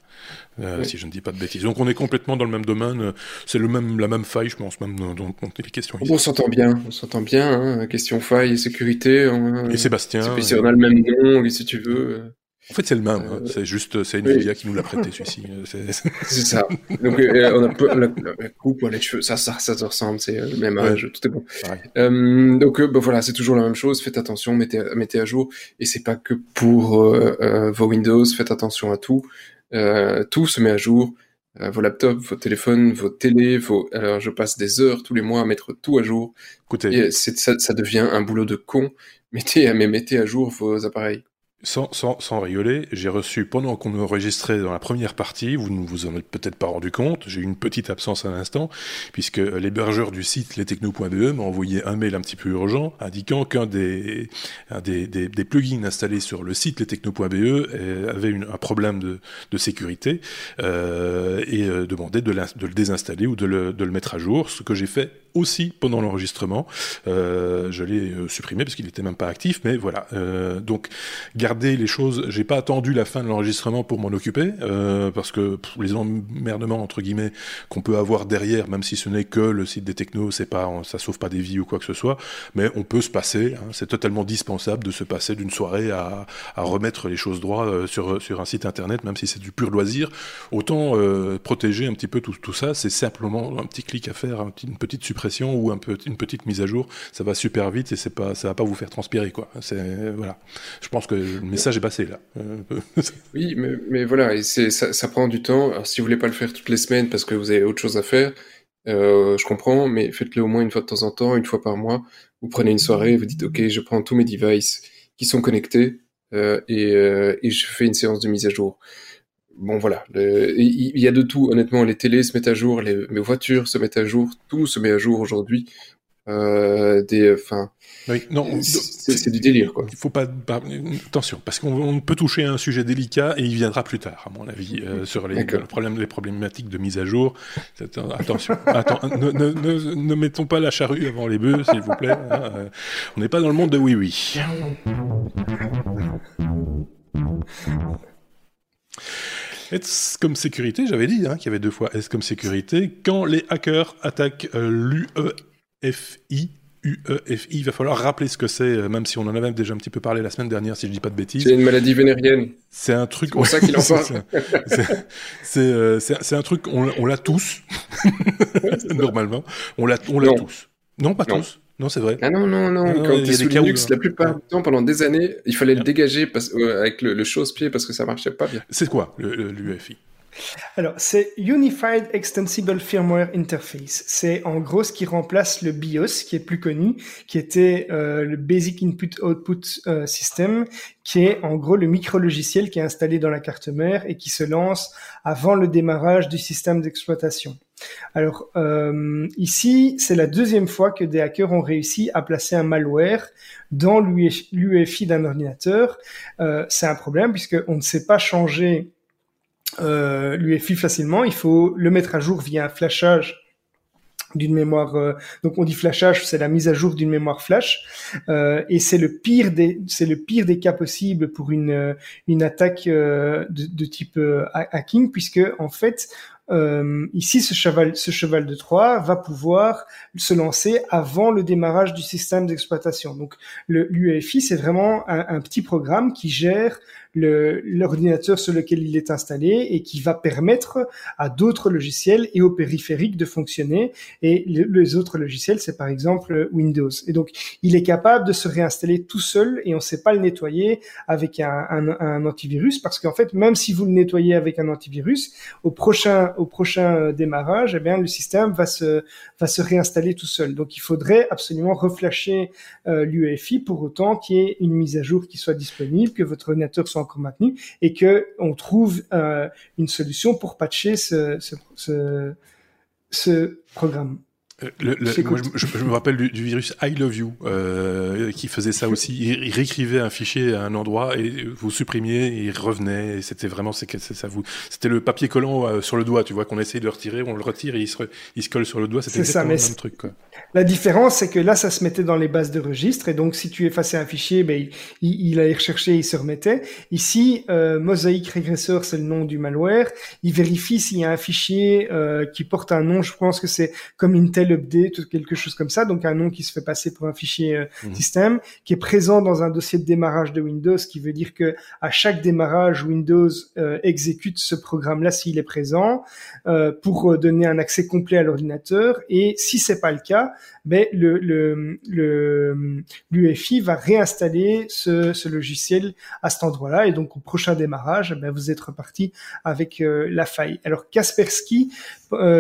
euh, si je ne dis pas de bêtises. Donc on est complètement dans le même domaine, c'est le même, la même faille, je pense, même dans, dans les questions. On s'entend bien, on s'entend bien, hein, question faille et sécurité. et Sébastien. Si on a le même nom, si tu veux. En fait, c'est le même. Hein. C'est juste, c'est Nvidia qui nous l'a prêté, celui-ci. c'est ça. Donc, euh, on a peu, la, la, coupe, les cheveux, ça, ça, ça te ressemble, c'est le même âge, tout est bon. Euh, donc, euh, bah, voilà, c'est toujours la même chose. Faites attention, mettez, mettez à jour. Et c'est pas que pour euh, vos Windows. Faites attention à tout. tout se met à jour. vos laptops, vos téléphones, vos télés, vos. Alors, je passe des heures tous les mois à mettre tout à jour. Écoutez, et ça, ça devient un boulot de con. Mettez, mais mettez à jour vos appareils. Sans, sans, rigoler, j'ai reçu, pendant qu'on enregistrait dans la première partie, vous ne vous en êtes peut-être pas rendu compte, j'ai eu une petite absence à l'instant, puisque l'hébergeur du site lestechno.be m'a envoyé un mail un petit peu urgent, indiquant qu'un des, des, plugins installés sur le site lestechno.be euh, avait un problème de, sécurité, euh, et euh, demandait de, le désinstaller ou de le mettre à jour, ce que j'ai fait aussi pendant l'enregistrement. Euh, je l'ai euh, supprimé parce qu'il n'était même pas actif, mais voilà. Euh, donc garder les choses. J'ai pas attendu la fin de l'enregistrement pour m'en occuper parce que les emmerdements entre guillemets qu'on peut avoir derrière, même si ce n'est que le site des technos, c'est pas, ça sauve pas des vies ou quoi que ce soit, mais on peut se passer. Hein, c'est totalement dispensable de se passer d'une soirée à, remettre les choses droit sur sur un site internet, même si c'est du pur loisir. Autant protéger un petit peu tout, tout ça. C'est simplement un petit clic à faire, une petite suppression ou un peu, une petite mise à jour, ça va super vite et c'est pas, ça va pas vous faire transpirer quoi. Voilà. Je pense que le message est passé là. oui, mais, voilà, ça, prend du temps. Si vous voulez pas le faire toutes les semaines parce que vous avez autre chose à faire, euh, je comprends, mais faites-le au moins une fois de temps en temps, une fois par mois. Vous prenez une soirée, vous dites ok, je prends tous mes devices qui sont connectés euh, euh, et je fais une séance de mise à jour bon voilà, il y a de tout. Honnêtement, les télés se mettent à jour, les, mes voitures se mettent à jour, tout se met à jour aujourd'hui. Euh, des, enfin, oui, non, c'est du délire quoi. Il faut pas, attention, parce qu'on peut toucher à un sujet délicat et il viendra plus tard, à mon avis, euh, sur les, problèmes, les problématiques de mise à jour. Attention, attends, ne, ne, ne, ne, mettons pas la charrue avant les bœufs, s'il vous plaît. Hein, euh, on n'est pas dans le monde de oui oui. Est-ce comme sécurité, j'avais dit hein, qu'il y avait deux fois est-ce comme sécurité, quand les hackers attaquent euh, l'UEFI, UEFI, il va falloir rappeler ce que c'est, euh, même si on en avait déjà un petit peu parlé la semaine dernière, si je dis pas de bêtises. C'est une maladie vénérienne. C'est un truc. C'est pour ça qu'il en parle. Euh, c'est un truc, on, l'a tous, normalement. On l'a tous. Non, pas tous. Non, c'est vrai. Ah non, non, non. Quand tu es sous Linux, la plupart du temps, pendant des années, il fallait le dégager parce, euh, avec le, le chausse-pied parce que ça marchait pas bien. C'est quoi l'UEFI Alors, c'est Unified Extensible Firmware Interface. C'est en gros ce qui remplace le BIOS, qui est plus connu, qui était euh, le Basic Input Output euh, System, qui est en gros le micro-logiciel qui est installé dans la carte mère et qui se lance avant le démarrage du système d'exploitation. Alors euh, ici, c'est la deuxième fois que des hackers ont réussi à placer un malware dans l'UEFI d'un ordinateur. Euh, c'est un problème puisqu'on ne sait pas changer euh, l'UEFI facilement. Il faut le mettre à jour via un flashage d'une mémoire. Euh, donc on dit flashage, c'est la mise à jour d'une mémoire flash, euh, et c'est le pire des c'est le pire des cas possibles pour une une attaque de, de, type hacking, puisque en fait euh, ici, ce cheval, ce cheval de Troie va pouvoir se lancer avant le démarrage du système d'exploitation. Donc, l'UEFI, c'est vraiment un, un, petit programme qui gère l'ordinateur sur lequel il est installé et qui va permettre à d'autres logiciels et aux périphériques de fonctionner. Et les autres logiciels, c'est par exemple Windows. Et donc, il est capable de se réinstaller tout seul et on ne sait pas le nettoyer avec un, un, un antivirus parce qu'en fait, même si vous le nettoyez avec un antivirus, au prochain, au prochain démarrage, eh bien, le système va se, va se réinstaller tout seul. Donc, il faudrait absolument reflasher euh, l'UEFI pour autant qu'il y ait une mise à jour qui soit disponible, que votre ordinateur soit maintenu et que on trouve euh, une solution pour patcher ce programme. Euh, le, moi, je, je, me rappelle du, du, virus I Love You euh, qui faisait ça aussi. Il, réécrivait un fichier à un endroit et vous supprimiez, et il revenait. Et c'était vraiment, c'est ça vous, c'était le papier collant euh, sur le doigt. Tu vois qu'on essaye de le retirer, on le retire et il se, il se colle sur le doigt. C'était exactement ça, le même truc. Quoi. La différence, c'est que là, ça se mettait dans les bases de registre et donc si tu effaçais un fichier, ben il, il, allait rechercher, il se remettait. Ici, euh, Mosaic Regressor, c'est le nom du malware. Il vérifie s'il y a un fichier qui porte un nom. Je pense que c'est comme Intel update ou quelque chose comme ça, donc un nom qui se fait passer pour un fichier euh, mhm. système, qui est présent dans un dossier de démarrage de Windows, qui veut dire que à chaque démarrage, Windows euh, exécute ce programme-là s'il est présent euh, pour donner un accès complet à l'ordinateur. Et si c'est pas le cas, ben le le l'UEFI va réinstaller ce, ce, logiciel à cet endroit-là. Et donc au prochain démarrage, ben vous êtes reparti avec la faille. Alors Kaspersky,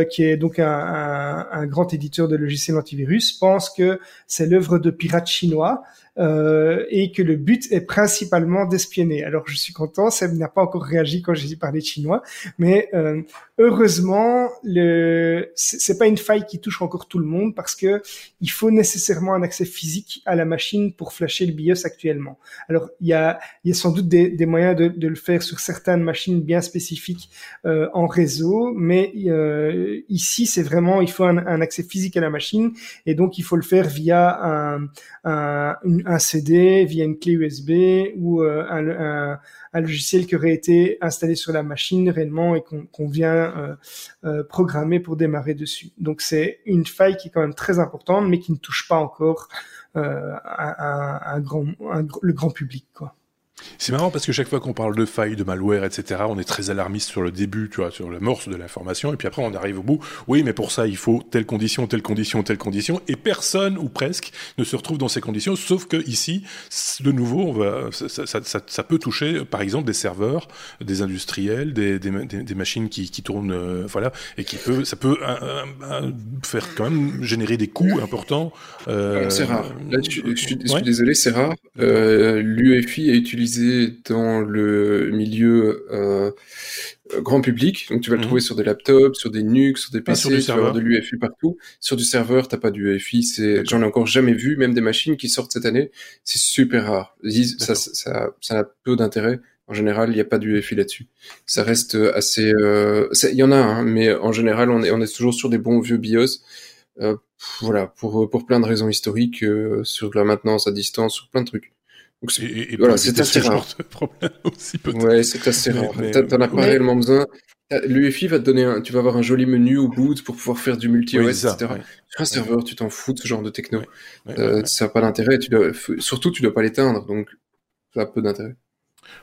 qui est donc un, un, un grand éditeur de logiciels antivirus, pense que c'est l'œuvre de pirates chinois euh, et que le but est principalement d'espionner. Alors je suis content, Seb n'a pas encore réagi quand j'ai parlé chinois, mais euh, heureusement, le c'est pas une faille qui touche encore tout le monde parce que il faut nécessairement un accès physique à la machine pour flasher le BIOS actuellement. Alors il y a, il y a sans doute des, des moyens de, de, le faire sur certaines machines bien spécifiques euh, en réseau, mais euh, ici c'est vraiment il faut un, un, accès physique à la machine et donc il faut le faire via un, un, un CD, via une clé USB ou euh, un, un, logiciel qui aurait été installé sur la machine réellement et qu'on vient euh, euh, programmer pour démarrer dessus. Donc c'est une faille qui est quand même très importante, mais qui ne touche pas encore grand, le grand public. C'est marrant parce que chaque fois qu'on parle de failles, de malware, etc., on est très alarmiste sur le début, tu vois, sur l'amorce de l'information, et puis après on arrive au bout. Oui, mais pour ça il faut telle condition, telle condition, telle condition, et personne ou presque ne se retrouve dans ces conditions, sauf que ici, de nouveau, on va, ça, ça, ça, ça peut toucher, par exemple, des serveurs, des industriels, des, des, des, machines qui, qui tournent, euh, voilà, et qui peut, ça peut faire quand même générer des coûts importants. Euh, c'est rare. Là, je, je, suis, je suis désolé, c'est rare. Euh, L'UEFI a utilisé dans le milieu euh, grand public. Donc tu vas le mhm. trouver sur des laptops, sur des NUC, sur des PC, sur tu vas avoir de l'UEFI partout. Sur du serveur, t'as pas d'UEFI. C'est, j'en ai encore jamais vu, même des machines qui sortent cette année. C'est super rare. Ça, ça, ça, a peu d'intérêt. En général, il n'y a pas d'UEFI là-dessus. Ça reste assez. Euh... Il y en a, hein, mais en général, on est, on est toujours sur des bons vieux BIOS. Euh, voilà, pour pour plein de raisons historiques, euh, sur la maintenance à distance, sur plein de trucs. Donc et, et voilà, c'est assez rare. problème aussi Ouais, c'est assez rare. T'en as pas réellement besoin. L'UEFI va te donner un, tu vas avoir un joli menu au boot pour pouvoir faire du multi-OS, etc. Sur un serveur, tu t'en fous de ce genre de techno. Euh, ça n'a pas d'intérêt. Tu dois, surtout, tu dois pas l'éteindre, donc ça a peu d'intérêt.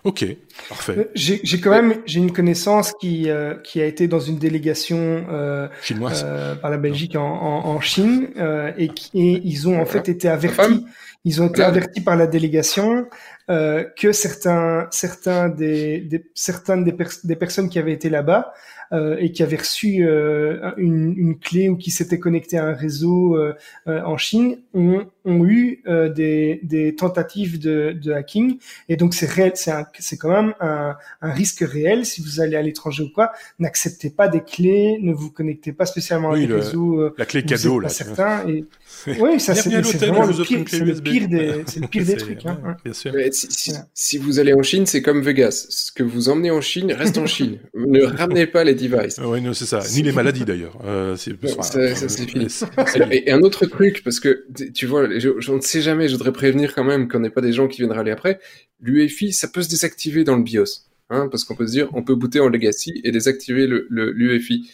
Ok, parfait. Euh, j'ai quand même j'ai une connaissance qui euh, qui a été dans une délégation euh, chinoise euh, par la Belgique en, en, en Chine euh, et, qui, et ils ont en fait été avertis ils ont été avertis par la délégation que certains, certains des, des certaines des, des personnes qui avaient été là-bas euh, et qui avait reçu euh, une, une, clé ou qui s'était connecté à un réseau euh, en Chine ont, ont eu des, des, tentatives de, de, hacking. Et donc c'est réel, c'est quand même un, un, risque réel si vous allez à l'étranger ou quoi. N'acceptez pas des clés, ne vous connectez pas spécialement à des réseaux. La clé cadeau là. Certain, et, oui, ça c'est vraiment le pire, c'est le pire des, c'est le pire des trucs. Hein, bien sûr. Si, si, si, vous allez en Chine, c'est comme Vegas. Ce que vous emmenez en Chine reste en Chine. ne ramenez pas les devices. Oui, non, c'est ça. Ni les maladies d'ailleurs. Euh, c'est ça, c'est fini. Et, un autre truc, parce que tu vois, je, je, ne sais jamais. Je voudrais prévenir quand même qu'on n'ait pas des gens qui viennent râler après. L'UEFI, ça peut se désactiver dans le BIOS, hein, parce qu'on peut se dire, on peut booter en legacy et désactiver le l'UEFI.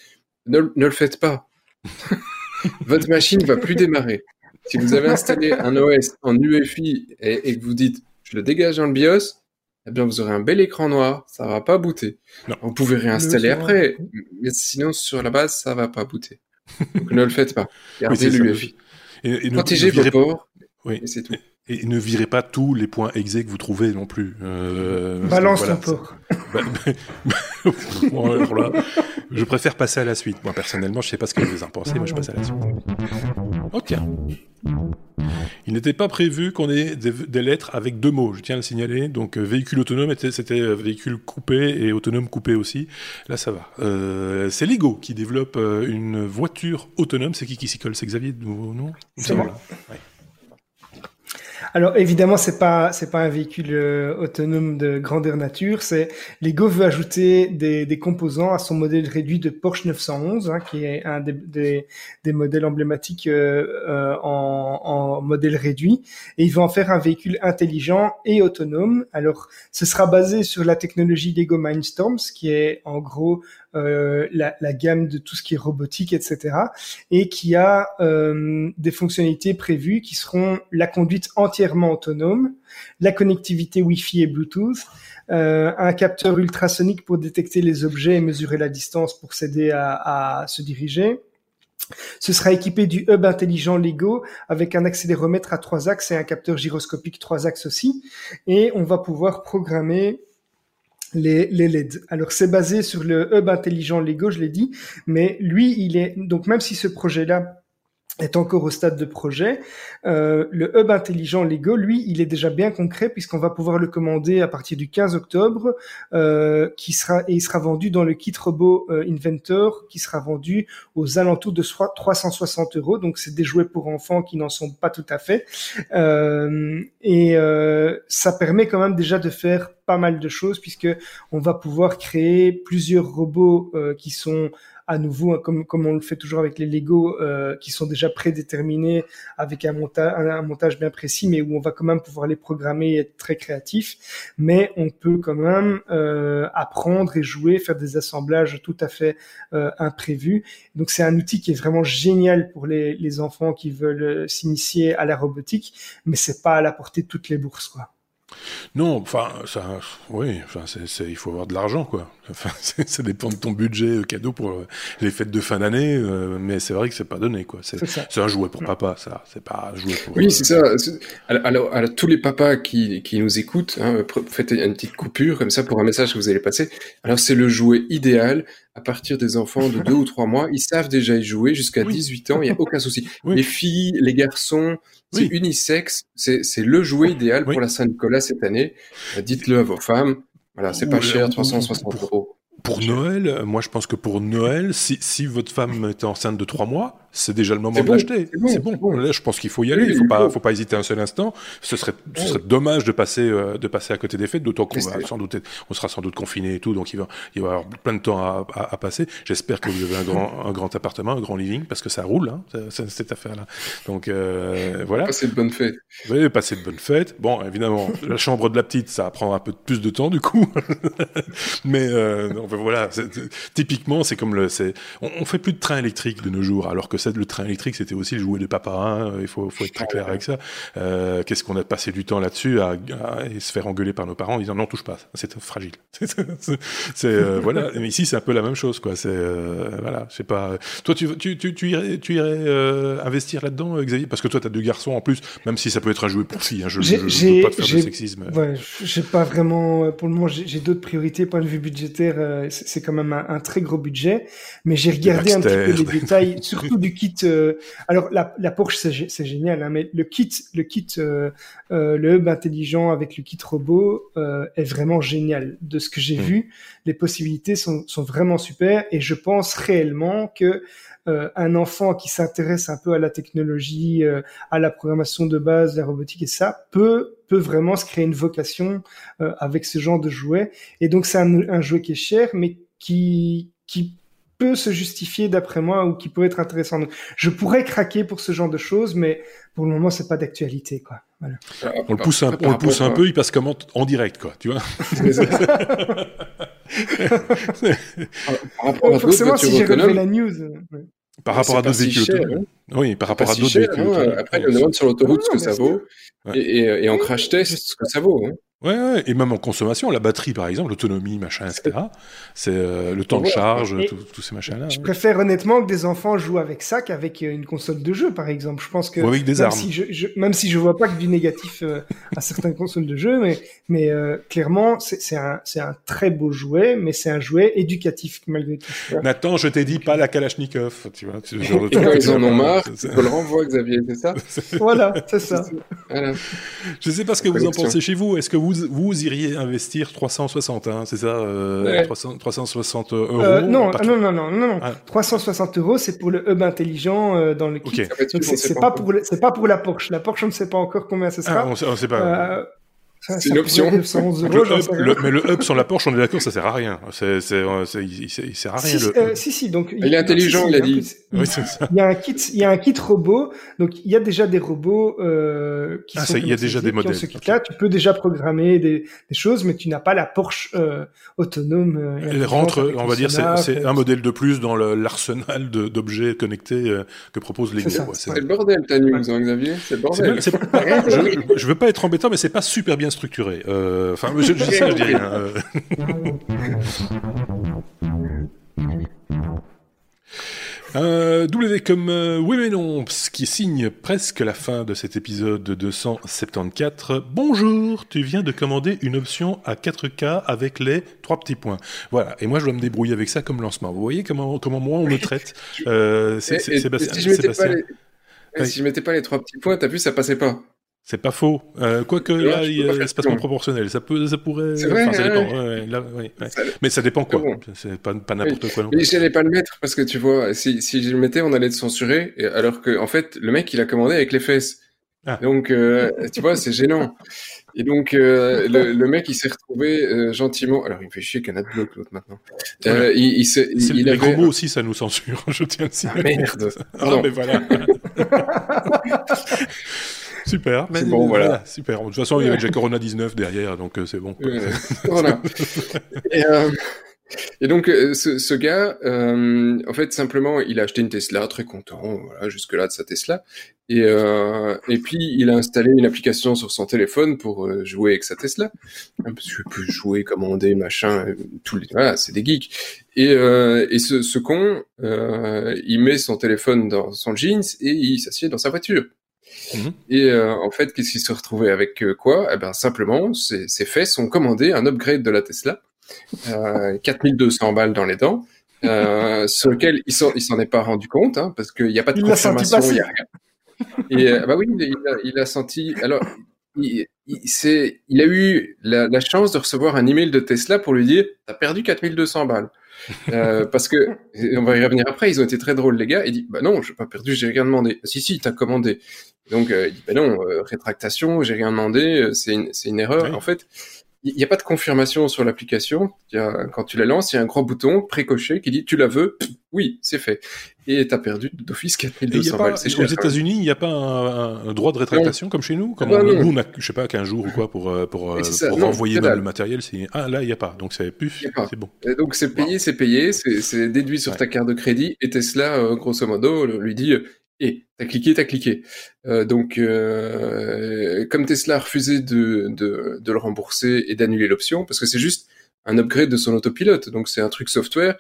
Ne, ne le faites pas. votre machine va plus démarrer. Si vous avez installé un OS en UEFI et, que vous dites je le dégage dans le BIOS, eh bien vous aurez un bel écran noir, ça va pas booter. Vous pouvez réinstaller après, mais sinon sur la base ça va pas booter. Donc ne le faites pas. Gardez l'UEFI. Protégez vos ports. Oui. c'est tout. Et ne virez pas tous les points exés que vous trouvez non plus. Euh, Balance ton port. Bah, je préfère passer à la suite. Moi, personnellement, je sais pas ce que vous en pensez, moi je passe à la suite. Ok. Il n'était pas prévu qu'on ait des, lettres avec deux mots, je tiens à le signaler. Donc, euh, véhicule autonome, c'était euh, véhicule coupé et autonome coupé aussi. Là, ça va. c'est Lego qui développe une voiture autonome. C'est qui qui s'y colle? C'est Xavier, non? C'est moi. Alors évidemment, c'est pas c'est pas un véhicule euh, autonome de grandeur nature. C'est Lego veut ajouter des, des, composants à son modèle réduit de Porsche 911, hein, qui est un des, des, des modèles emblématiques euh, euh, en, en, modèle réduit, et il veut en faire un véhicule intelligent et autonome. Alors, ce sera basé sur la technologie Lego Mindstorms, qui est en gros euh, la, la, gamme de tout ce qui est robotique, etc. Et qui a euh, des fonctionnalités prévues qui seront la conduite entièrement autonome, la connectivité Wi-Fi et Bluetooth, euh, un capteur ultrasonique pour détecter les objets et mesurer la distance pour s'aider à, à se diriger. Ce sera équipé du hub intelligent Lego avec un accéléromètre à trois axes et un capteur gyroscopique trois axes aussi. Et on va pouvoir programmer les, les LED. Alors c'est basé sur le hub intelligent Lego, je l'ai dit, mais lui, il est donc même si ce projet-là est encore au stade de projet. Euh, le hub intelligent Lego, lui, il est déjà bien concret puisqu'on va pouvoir le commander à partir du 15 octobre, euh, qui sera et il sera vendu dans le kit robot euh, Inventor, qui sera vendu aux alentours de 360 euros. Donc c'est des jouets pour enfants qui n'en sont pas tout à fait. Euh, et euh, ça permet quand même déjà de faire pas mal de choses puisque on va pouvoir créer plusieurs robots qui sont à nouveau, hein, comme, comme on le fait toujours avec les Lego, euh, qui sont déjà prédéterminés avec un, montage un, montage bien précis, mais où on va quand même pouvoir les programmer et être très créatif. Mais on peut quand même euh, apprendre et jouer, faire des assemblages tout à fait euh, imprévus. Donc c'est un outil qui est vraiment génial pour les, les enfants qui veulent euh, s'initier à la robotique, mais c'est pas à la portée de toutes les bourses, quoi. Non, enfin, ça, oui, enfin, c'est, il faut avoir de l'argent, quoi. Enfin, ça dépend de ton budget euh, cadeau pour euh, les fêtes de fin d'année, euh, mais c'est vrai que c'est pas donné, quoi. C'est, un jouet pour papa, ça. C'est pas un jouet pour. Oui, c'est ça. Alors, alors, tous les papas qui, qui nous écoutent, hein, faites une petite coupure comme ça pour un message que vous allez passer. Alors, c'est le jouet idéal à partir des enfants de 2 ou 3 mois. Ils savent déjà y jouer jusqu'à 18 ans, il n'y a aucun souci. Les filles, les garçons, c'est unisexe, c'est, c'est le jouet idéal pour la Saint-Nicolas cette année. Dites-le à vos femmes. Voilà, c'est pas cher, 360 euros. Pour Noël, moi je pense que pour Noël, si, si votre femme était enceinte de 3 mois, c'est déjà le moment de l'acheter. C'est bon, Là, je pense qu'il faut y aller. il faut pas, faut pas hésiter un seul instant. Ce serait, ce serait dommage de passer, euh, de passer à côté des fêtes, d'autant qu'on va sans doute, on sera sans doute confiné et tout, donc il va, il va y avoir plein de temps à, à, passer. J'espère que vous avez un grand, un grand appartement, un grand living, parce que ça roule, hein, cette affaire-là. Donc euh, voilà. Passer de bonnes fêtes. Oui, passer de bonnes fêtes. Bon, évidemment, la chambre de la petite, ça va prendre un peu plus de temps du coup, mais euh, voilà. Typiquement, c'est comme le, c'est, on, on fait plus de train électrique de nos jours, alors que le train électrique, c'était aussi le jouet de papa. Hein, il faut, faut être très clair avec ça. Euh, Qu'est-ce qu'on a passé du temps là-dessus à, à, se faire engueuler par nos parents en disant non, touche pas, c'est fragile. c'est euh, voilà. Mais ici, c'est un peu la même chose, quoi. C'est euh, voilà, je sais pas. Toi, tu, tu, tu, tu irais, tu irais investir là-dedans, Xavier, parce que toi, tu as deux garçons en plus, même si ça peut être un jouet pour filles. Hein, je, je veux pas te faire de sexisme. Ouais, j'ai pas vraiment. Pour le moment, j'ai d'autres priorités. Point de vue budgétaire, c'est quand même un, un, très gros budget, mais j'ai regardé un petit peu les détails, surtout du kit. alors la, la Porsche, c'est génial, hein, mais le kit, le kit, le hub intelligent avec le kit robot est vraiment génial. De ce que j'ai hmm. vu, les possibilités sont, sont, vraiment super et je pense réellement que euh, un enfant qui s'intéresse un peu à la technologie, euh, à la programmation de base, la robotique et ça, peut peut vraiment se créer une vocation euh, avec ce genre de jouet. Et donc c'est un, un, jouet qui est cher, mais qui qui peut se justifier d'après moi ou qui peut être intéressant. je pourrais craquer pour ce genre de choses, mais pour le moment, c'est pas d'actualité, quoi. Voilà. On le pousse un, on le pousse un peu, il passe comment en direct, quoi, tu vois. forcément, si j'ai relevé la news. Par rapport à d'autres véhicules hein. Oui, par rapport à d'autres véhicules. Hein. Après, on demande sur l'autoroute ce que ça vaut. Et, et, en crash test, ce que ça vaut. Hein. Ouais, ouais, et même en consommation, la batterie par exemple, l'autonomie, machin, etc. C'est euh, le temps de charge, tous ces machins-là. Je préfère honnêtement que des enfants jouent avec ça qu'avec euh, une console de jeu, par exemple. Je pense que avec des même, armes. Si je, je, même si je vois pas que du négatif euh, à certaines consoles de jeu, mais mais euh, clairement c'est un c'est un très beau jouet, mais c'est un jouet éducatif malgré tout. Nathan, je t'ai dit pas la Kalachnikov, tu vois. Ce genre de et quand ils en ont marre, on le renvoie, Xavier, c'est ça Voilà, c'est ça. Voilà. Je sais pas ce que vous en pensez chez vous. Est-ce que vous vous iriez investir 360, hein, c'est ça euh, ouais. 300, 360 euros euh, non, non, non, non, non, non, 360 euros, c'est pour le hub intelligent euh, dans le kit. Okay. C'est pas, pour c'est pas pour la Porsche. La Porsche, on ne sait pas encore combien ce sera. Ah, on sait, on sait pas. Euh, c'est une option. Euros, le le, mais le hub sur la Porsche, on est d'accord, ça sert à rien. C'est, c'est, il, il, sert à rien. Si, le... euh, si, si, donc. Il, est intelligent, il a dit. Oui, c'est ça. Il y a un kit, il y a un kit robot. Donc, il y a déjà des robots euh, qui ah, sont. il y a déjà des modèles. Ce kit-là, okay. tu peux déjà programmer des, des, choses, mais tu n'as pas la Porsche euh, autonome. Euh, Elle rentre, on va dire, c'est, c'est un modèle de plus dans l'arsenal d'objets connectés euh, que propose Lego. C'est, c'est le bordel ta news, hein, Xavier. C'est le bordel. C'est, je, je veux pas être embêtant, mais c'est pas super bien structuré. Euh, Enfin, je, je, ça, je dis rien. Euh. Euh, w comme euh, oui mais non, ce qui signe presque la fin de cet épisode 274. Bonjour, tu viens de commander une option à 4K avec les trois petits points. Voilà, et moi je dois me débrouiller avec ça comme lancement. Vous voyez comment, comment moi on me traite euh, c'est, Sébastien. Si je mettais pas les... Si je mettais pas les trois petits points, t'as vu, ça passait pas. C'est pas faux. Euh, Quoique là, il y a espacement proportionnel. Ça, peut, ça pourrait. Vrai, enfin, ça ouais, dépend. Ouais, là, ouais, ça... Mais ça dépend quoi. C'est pas, pas n'importe oui. quoi. Non Mais j'allais pas le mettre parce que tu vois, si, si je le mettais, on allait te censurer. Alors que, en fait, le mec, il a commandé avec les fesses. Ah. Donc, euh, tu vois, c'est gênant. Et donc, euh, le, le, mec, il s'est retrouvé euh, gentiment. Alors, il me fait chier qu'un bloque l'autre maintenant. Euh, il, il, il, il les avait... gros mots aussi, ça nous censure. Je tiens aussi. Ah, merde. Ah, mais voilà. Super. Mais bon, voilà. voilà. Super. De toute façon, il y avait déjà Corona 19 derrière, donc euh, c'est bon. Euh, voilà. et, euh, et, donc, ce, ce gars, en fait, simplement, il a acheté une Tesla, très content, voilà, jusque-là de sa Tesla. Et, et puis, il a installé une application sur son téléphone pour jouer avec sa Tesla. Parce que peut jouer, commander, machin, tout les... voilà, c'est des geeks. Et, et ce, ce con, il met son téléphone dans son jeans et il s'assied dans sa voiture. Mmh. Et euh, en fait, qu'est-ce qu'il se retrouvait avec euh, quoi? Eh ben simplement, ses, ses fesses ont commandé un upgrade de la Tesla, euh, 4200 balles dans les dents, euh, sur lequel il s'en, s'en est pas rendu compte, hein, parce qu'il n'y a pas de il confirmation, il a rien. Et bah oui, il a, il a senti. Alors, il, il, c'est, il a eu la, la, chance de recevoir un email de Tesla pour lui dire t'as perdu 4200 balles. euh, parce que on va y revenir après. Ils ont été très drôles les gars. Il dit bah non, j'ai pas perdu, j'ai rien demandé. Si si, t'as commandé. Donc euh, il dit bah non, euh, rétractation, j'ai rien demandé, c'est une, c'est une erreur. Oui. En fait, il n'y a pas de confirmation sur l'application. Quand tu la lances, il y a un grand bouton précoché qui dit tu la veux, Oui, c'est fait. Et tu as perdu d'office 4200 balles. aux États-Unis, il n'y a pas un, droit de rétractation comme chez nous? Comme ah bah Nous, on a, je sais pas, 15 jours ou quoi pour, pour, pour renvoyer le matériel. Ah, là, il n'y a pas. Donc, c'est plus. C'est bon. donc, c'est payé, c'est payé. C'est déduit sur ta carte de crédit. Et Tesla, grosso modo, lui dit et t'as cliqué, t'as cliqué. Euh, donc, euh, comme Tesla a refusé de, de, de le rembourser et d'annuler l'option, parce que c'est juste un upgrade de son autopilote, donc c'est un truc software.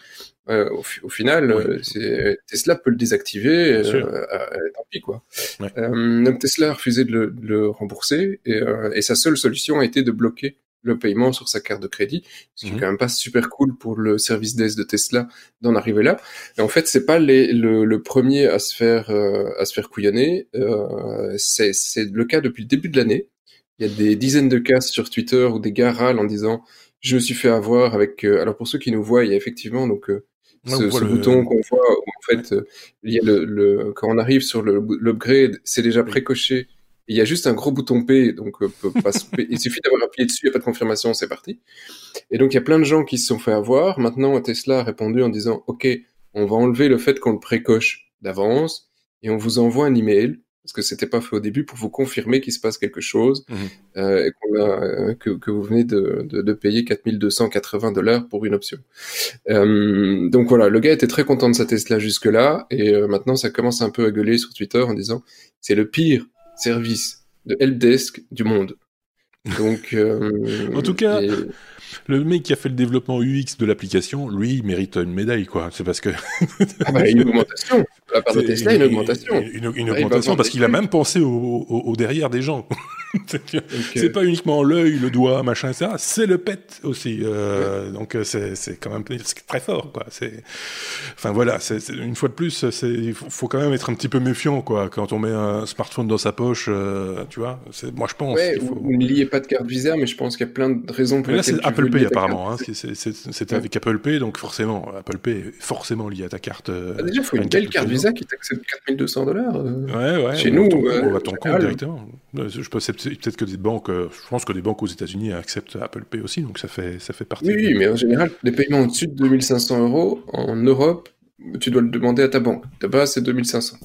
Euh, au, final, euh, Tesla peut le désactiver, euh, tant pis quoi. donc Tesla a refusé de le, de le rembourser et, et, sa seule solution a été de bloquer le paiement sur sa carte de crédit, ce qui est mhm. quand même pas super cool pour le service d'aise de Tesla d'en arriver là. Et en fait, c'est pas les, le, le, premier à se faire euh, à se faire couillonner. Euh, c'est le cas depuis le début de l'année. Il y a des dizaines de cas sur Twitter où des gars râlent en disant je me suis fait avoir avec. Euh, alors pour ceux qui nous voient, il y a effectivement donc ce, ce bouton qu'on voit où en fait il y a le, le quand on arrive sur l'upgrade, c'est déjà précoché il y a juste un gros bouton P, donc euh, il suffit d'avoir appuyé dessus, il n'y a pas de confirmation, c'est parti. Et donc il y a plein de gens qui se sont fait avoir. Maintenant, Tesla a répondu en disant, OK, on va enlever le fait qu'on le précoche d'avance et on vous envoie un email parce que c'était pas fait au début pour vous confirmer qu'il se passe quelque chose mmh euh, et euh, que, que, vous venez de, de, de payer 4280 dollars pour une option. Euh, donc voilà, le gars était très content de sa Tesla jusque là et maintenant ça commence un peu à gueuler sur Twitter en disant c'est le pire service de helpdesk du monde. Donc, euh, en tout cas, le mec qui a fait le développement UX de l'application, lui, il mérite une médaille, quoi. C'est parce que. ah bah, une augmentation. La part de Tesla, une augmentation. Une, augmentation, parce qu'il a même pensé au, au, derrière des gens. c'est euh, pas uniquement l'œil, le doigt, machin, ça. C'est le pet aussi. Euh, Donc, euh, c'est quand même très fort, quoi. C'est. Enfin, voilà. c'est une fois de plus, il faut, quand même être un petit peu méfiant, quoi. Quand on met un smartphone dans sa poche, euh, tu vois. Moi, je pense. Ouais, faut... Vous ne liez pas de carte Visa, mais je pense qu'il y a plein de raisons pour lesquelles. Apple Pay apparemment. Hein, C'était avec Apple Pay, donc forcément, Apple Pay est forcément lié à ta carte. Euh, ah, déjà, il faut une, belle carte Visa qui t'accepte 4200 dollars. Euh, ouais, ouais. Chez nous, on va ton compte directement. Je peut-être que des banques, euh, je pense que des banques aux États-Unis acceptent Apple Pay aussi, donc ça fait, ça fait partie. Oui, mais en général, des paiements au-dessus de 2500 euros en Europe, tu dois le demander à ta banque. De base, c'est 2500.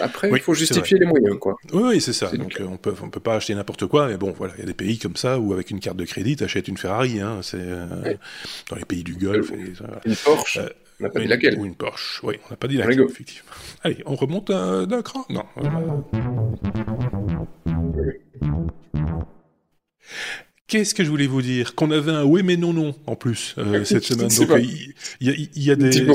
Après, il faut justifier les moyens, quoi. Oui, oui c'est ça. Donc, on peut, on peut pas acheter n'importe quoi, mais bon, voilà, il y a des pays comme ça où avec une carte de crédit, tu achètes une Ferrari, hein. C'est euh, dans les pays du Golfe. une Porsche. Euh, on n'a pas dit laquelle. Ou une Porsche. Oui, on n'a pas dit laquelle, effectivement. Allez, on remonte d'un cran. Non. Qu'est-ce que je voulais vous dire? Qu'on avait un oui mais non non en plus euh, cette semaine. Donc il y, y, a des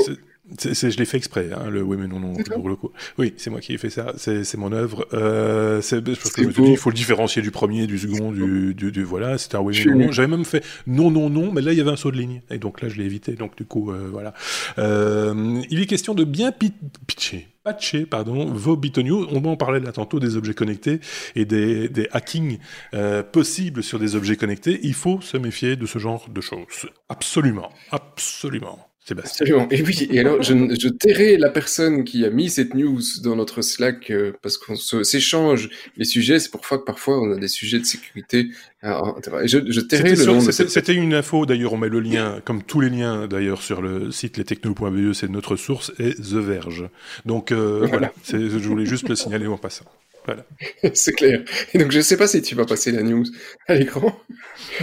je l'ai fait exprès, hein, le oui mais non non pour le coup. Oui, c'est moi qui ai fait ça, c'est mon œuvre. Euh, je il faut le différencier du premier, du second, du, du, du voilà. C'était un oui mais non non. J'avais même fait non non non, mais là il y avait un saut de ligne et donc là je l'ai évité. Donc du coup euh, voilà. Euh, il est question de bien pitcher patcher pardon, vos bitonios. On va en parler là tantôt des objets connectés et des, des hackings euh, possibles sur des objets connectés. Il faut se méfier de ce genre de choses. Absolument, absolument. Absolument. Et oui, et alors je, je tairai la personne qui a mis cette news dans notre Slack euh, parce qu'on s'échange les sujets. C'est pour ça que parfois on a des sujets de sécurité. Alors, je, je tairai le nom C'était une info, d'ailleurs on met le lien, comme tous les liens d'ailleurs sur le site lestechno.be, c'est notre source, et The Verge. Donc euh, voilà, je voulais juste le signaler en passant. Voilà. c'est clair. Et donc je sais pas si tu vas passer la news à l'écran.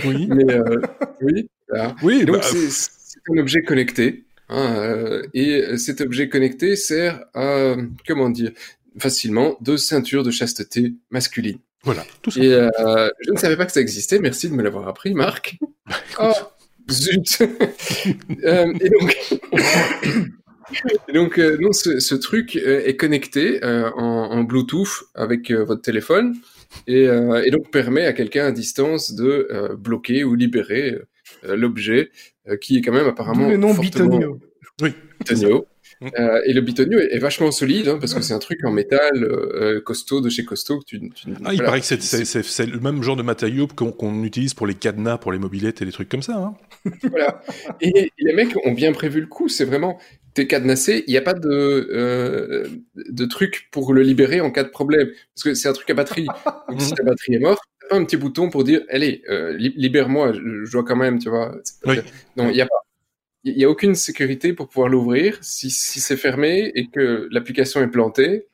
Oui. Mais euh, oui. Oui. Donc bah, c'est un objet connecté. Hein, euh, et cet objet connecté sert à, comment dire, facilement, de ceinture de chasteté masculine. Voilà, tout ça. Et euh, je ne savais pas que ça existait. Merci de me l'avoir appris, Marc. oh, zut. euh, et donc, et donc euh, non, ce, ce, truc euh, est connecté en, en, Bluetooth avec votre téléphone et, et, donc permet à quelqu'un à distance de bloquer ou libérer l'objet euh, qui est quand même apparemment. le nom Bitonio. Oui. Bitonio. Euh, et le bitonio est, vachement solide hein, parce que c'est un truc en métal euh, costaud de chez costaud. Tu, tu, ah, il paraît que c'est le même genre de matériau qu'on utilise pour les cadenas, pour les mobilettes et les trucs comme ça. Hein. voilà. Et, les mecs ont bien prévu le coup. C'est vraiment t'es cadenassé, il n'y a pas de euh, de truc pour le libérer en cas de problème parce que c'est un truc à batterie. Donc si ta batterie est morte, un petit bouton pour dire allez euh, libère-moi, je, dois quand même, tu vois. Oui. Non, il n'y a pas. il n'y a aucune sécurité pour pouvoir l'ouvrir. Si, si c'est fermé et que l'application est plantée,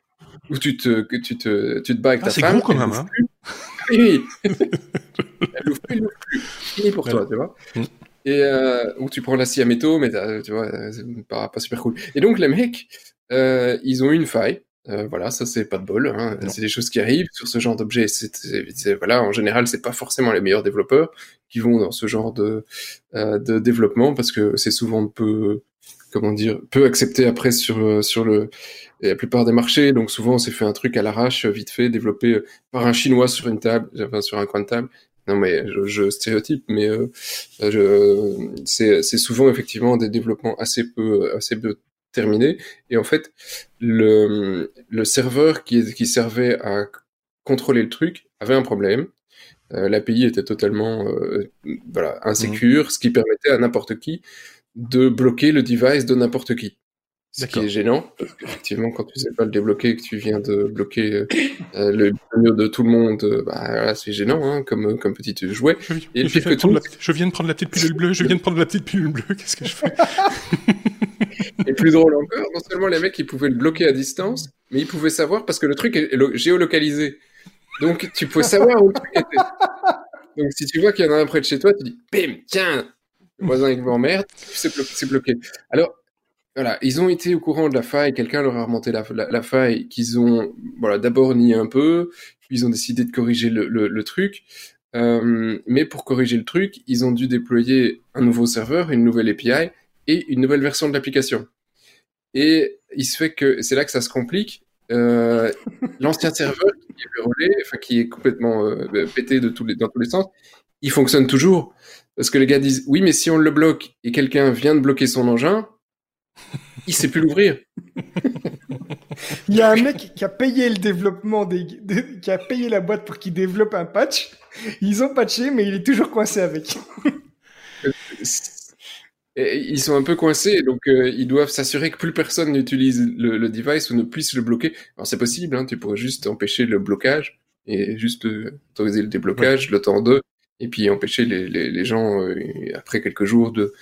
ou tu te, que tu te, tu te bats avec ah, ta femme. C'est gros quand même, hein. Oui. elle ouvre plus, elle plus. Fini pour toi, tu vois. Mm. Et euh, ou tu prends la scie à métaux, mais tu vois, c'est pas, pas super cool. Et donc les mecs, euh, ils ont eu une faille. Euh, voilà, ça c'est pas de bol. Hein. C'est des choses qui arrivent sur ce genre d'objet. C'est voilà, en général, c'est pas forcément les meilleurs développeurs qui vont dans ce genre de euh, de développement parce que c'est souvent peu comment dire peu accepté après sur sur le la plupart des marchés. Donc souvent, on s'est fait un truc à l'arrache, vite fait, développé par un chinois sur une table, enfin sur un coin de table. Non mais je, je stéréotype, mais euh, c'est souvent effectivement des développements assez peu assez peu terminé. Et en fait, le, le serveur qui, qui servait à contrôler le truc avait un problème. Euh, L'API était totalement euh, voilà, insécure, mmh. ce qui permettait à n'importe qui de bloquer le device de n'importe qui. Ce qui est gênant, parce qu'effectivement, quand tu sais pas le débloquer et que tu viens de bloquer euh, le milieu de tout le monde, euh, bah, c'est gênant, hein, comme, comme petit jouet. Je, et je, viens je viens de prendre la petite pilule bleue, je viens de prendre la petite pilule bleue, qu'est-ce que je fais? plus drôle encore, non seulement les mecs ils pouvaient le bloquer à distance, mais ils pouvaient savoir parce que le truc est géolocalisé. Donc tu pouvais savoir où le truc était. Donc si tu vois qu'il y en a un près de chez toi, tu dis bim, tiens, le voisin il m'emmerde, c'est bloqué. Alors voilà, ils ont été au courant de la faille, quelqu'un leur a remonté la, faille, qu'ils ont voilà d'abord nié un peu, puis ils ont décidé de corriger le, le, truc. Euh, mais pour corriger le truc, ils ont dû déployer un nouveau serveur, une nouvelle API, et une nouvelle version de l'application. Et il se fait que c'est là que ça se complique. Euh, L'ancien serveur qui est relais, enfin qui est complètement euh, pété de tous les, dans tous les sens, il fonctionne toujours. Parce que les gars disent oui, mais si on le bloque et quelqu'un vient de bloquer son engin, il sait plus l'ouvrir. il y a un mec qui a payé le développement des, qui a payé la boîte pour qu'il développe un patch. Ils ont patché, mais il est toujours coincé avec. Ils sont un peu coincés, donc euh, ils doivent s'assurer que plus personne n'utilise le, device ou ne puisse le bloquer. Alors c'est possible, hein, tu pourrais juste empêcher le blocage et juste euh, autoriser le déblocage, le temps de, et puis empêcher les, les, les gens euh, après quelques jours de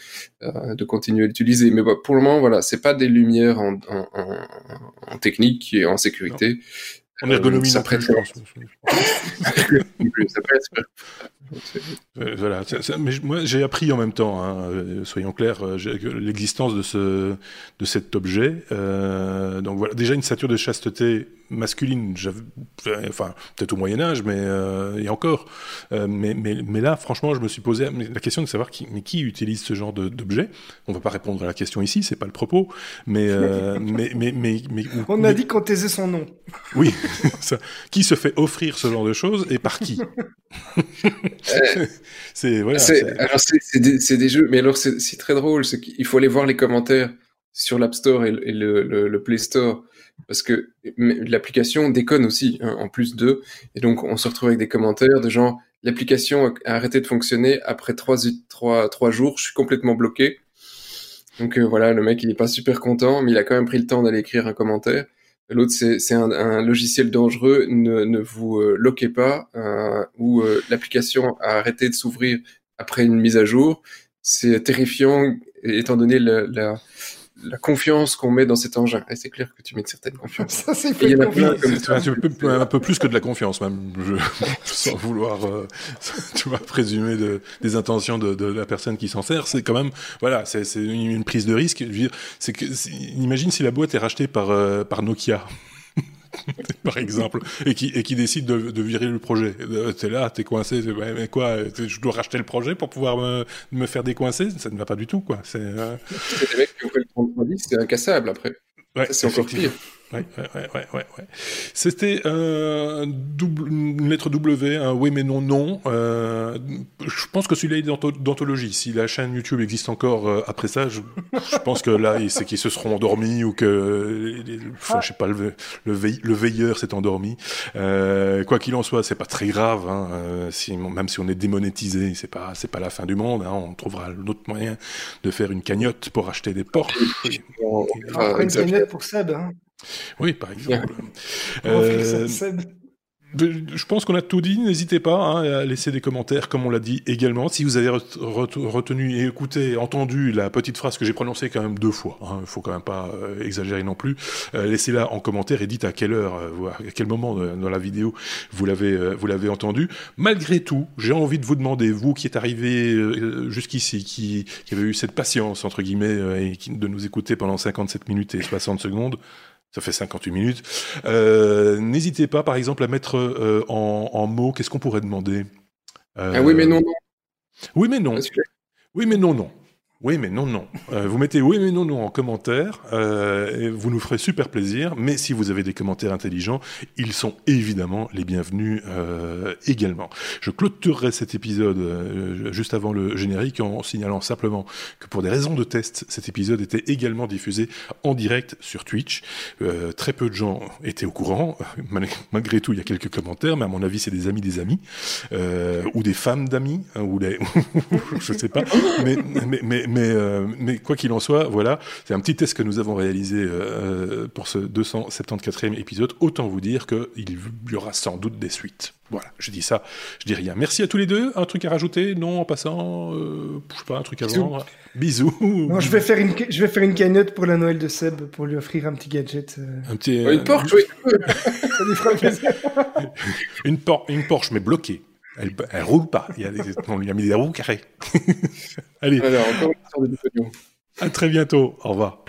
de continuer à l'utiliser. Mais bah, pour le moment, voilà, c'est pas des lumières en, en, en, en technique et en sécurité. En ergonomie, ça prête. ça prête voilà, mais moi j'ai appris en même temps, hein, euh, soyons clairs, euh, l'existence de ce de cet objet. Euh, donc voilà, déjà une stature de chasteté masculine, enfin peut-être au Moyen Âge, mais euh, et encore. Euh, mais, mais, mais là, franchement, je me suis posé la question de savoir qui, mais qui utilise ce genre d'objet. On va pas répondre à la question ici, c'est pas le propos, mais mais, mais, mais, mais, on a dit qu'on taisait son nom. Oui, ça. Qui se fait offrir ce genre de choses et par qui? C'est voilà. C'est des, des, jeux, mais alors c'est très drôle. Il faut aller voir les commentaires sur l'App Store et, le, le, le Play Store parce que l'application déconne aussi, hein, en plus d'eux. Et donc, on se retrouve avec des commentaires de genre, l'application a arrêté de fonctionner après trois, jours, je suis complètement bloqué. Donc euh, voilà, le mec, il est pas super content, mais il a quand même pris le temps d'aller écrire un commentaire. L'autre, c'est un, logiciel dangereux, ne, vous euh, loquez pas, euh, ou euh, l'application a arrêté de s'ouvrir après une mise à jour. C'est terrifiant, étant donné la, la confiance qu'on met dans cet engin. Et c'est clair que tu mets une certaine confiance. Ça, c'est il y en a plein comme ça. Un, un peu plus que de la confiance, même, je, sans vouloir, euh, tu vois, présumer de, des intentions de, de la personne qui s'en sert. C'est quand même, voilà, c'est une, une, prise de risque. C'est que, imagine si la boîte est rachetée par, euh, par Nokia. par exemple, et qui, et qui décide de, de virer le projet. Euh, t'es là, t'es coincé, mais quoi, je dois racheter le projet pour pouvoir me, me faire décoincer? Ça ne va pas du tout, quoi. C'est euh... des mecs qui ont fait le 3310, c'est incassable après. Ouais, c'est encore pire. Ouais, ouais, ouais, ouais, ouais. C'était euh, double, une lettre W, un oui mais non non. Euh, je pense que celui-là est d'anthologie. Si la chaîne YouTube existe encore euh, après ça, je, je, pense que là, c'est qu'ils se seront endormis ou que, enfin, je sais pas, le, le, le veilleur s'est endormi. Euh, quoi qu'il en soit, c'est pas très grave. Hein, euh, si, même si on est démonétisé, c'est pas, c'est pas la fin du monde. Hein, on trouvera l'autre moyen de faire une cagnotte pour acheter des portes. On fera une cagnotte pour Seb. Hein. Oui, par exemple. euh, je pense qu'on a tout dit. N'hésitez pas hein, à laisser des commentaires, comme on l'a dit également. Si vous avez retenu et écouté, entendu la petite phrase que j'ai prononcée quand même deux fois, il hein, ne faut quand même pas euh, exagérer non plus, euh, laissez-la en commentaire et dites à quelle heure, euh, à quel moment dans la vidéo vous l'avez vous l'avez entendu. Malgré tout, j'ai envie de vous demander, vous qui êtes arrivé jusqu'ici, qui, qui avez eu cette patience entre guillemets et qui, de nous écouter pendant 57 minutes et 60 secondes. Ça fait 58 minutes. Euh, N'hésitez pas, par exemple, à mettre euh, en, en, mots, qu'est-ce qu'on pourrait demander? Euh, Ah oui, mais non, non. Oui, mais non. Oui, mais non, non. Oui, mais non, non. Euh, vous mettez oui, mais non, non en commentaire. Euh, vous nous ferez super plaisir. Mais si vous avez des commentaires intelligents, ils sont évidemment les bienvenus euh, également. Je clôturerai cet épisode euh, juste avant le générique en signalant simplement que pour des raisons de test, cet épisode était également diffusé en direct sur Twitch. Euh, très peu de gens étaient au courant. Malgré tout, il y a quelques commentaires, mais à mon avis, c'est des amis des amis ou des femmes d'amis hein, ou des, je sais pas. mais mais, euh, mais quoi qu'il en soit, voilà, c'est un petit test que nous avons réalisé euh, pour ce 274e épisode. Autant vous dire qu'il y aura sans doute des suites. Voilà, je dis ça, je dis rien. Merci à tous les deux. Un truc à rajouter? Non, en passant, euh, je sais pas, un truc à vendre? Bisous. Non, je vais faire une, je vais faire une cagnotte pour la Noël de Seb pour lui offrir un petit gadget. Un petit. une Porsche, oui. ça lui fera plaisir. une, une Porsche, mais bloquée. Elle, elle roule pas. Il y a des, on lui a mis des roues carrées. Allez. Alors, encore une de À très bientôt. Au revoir.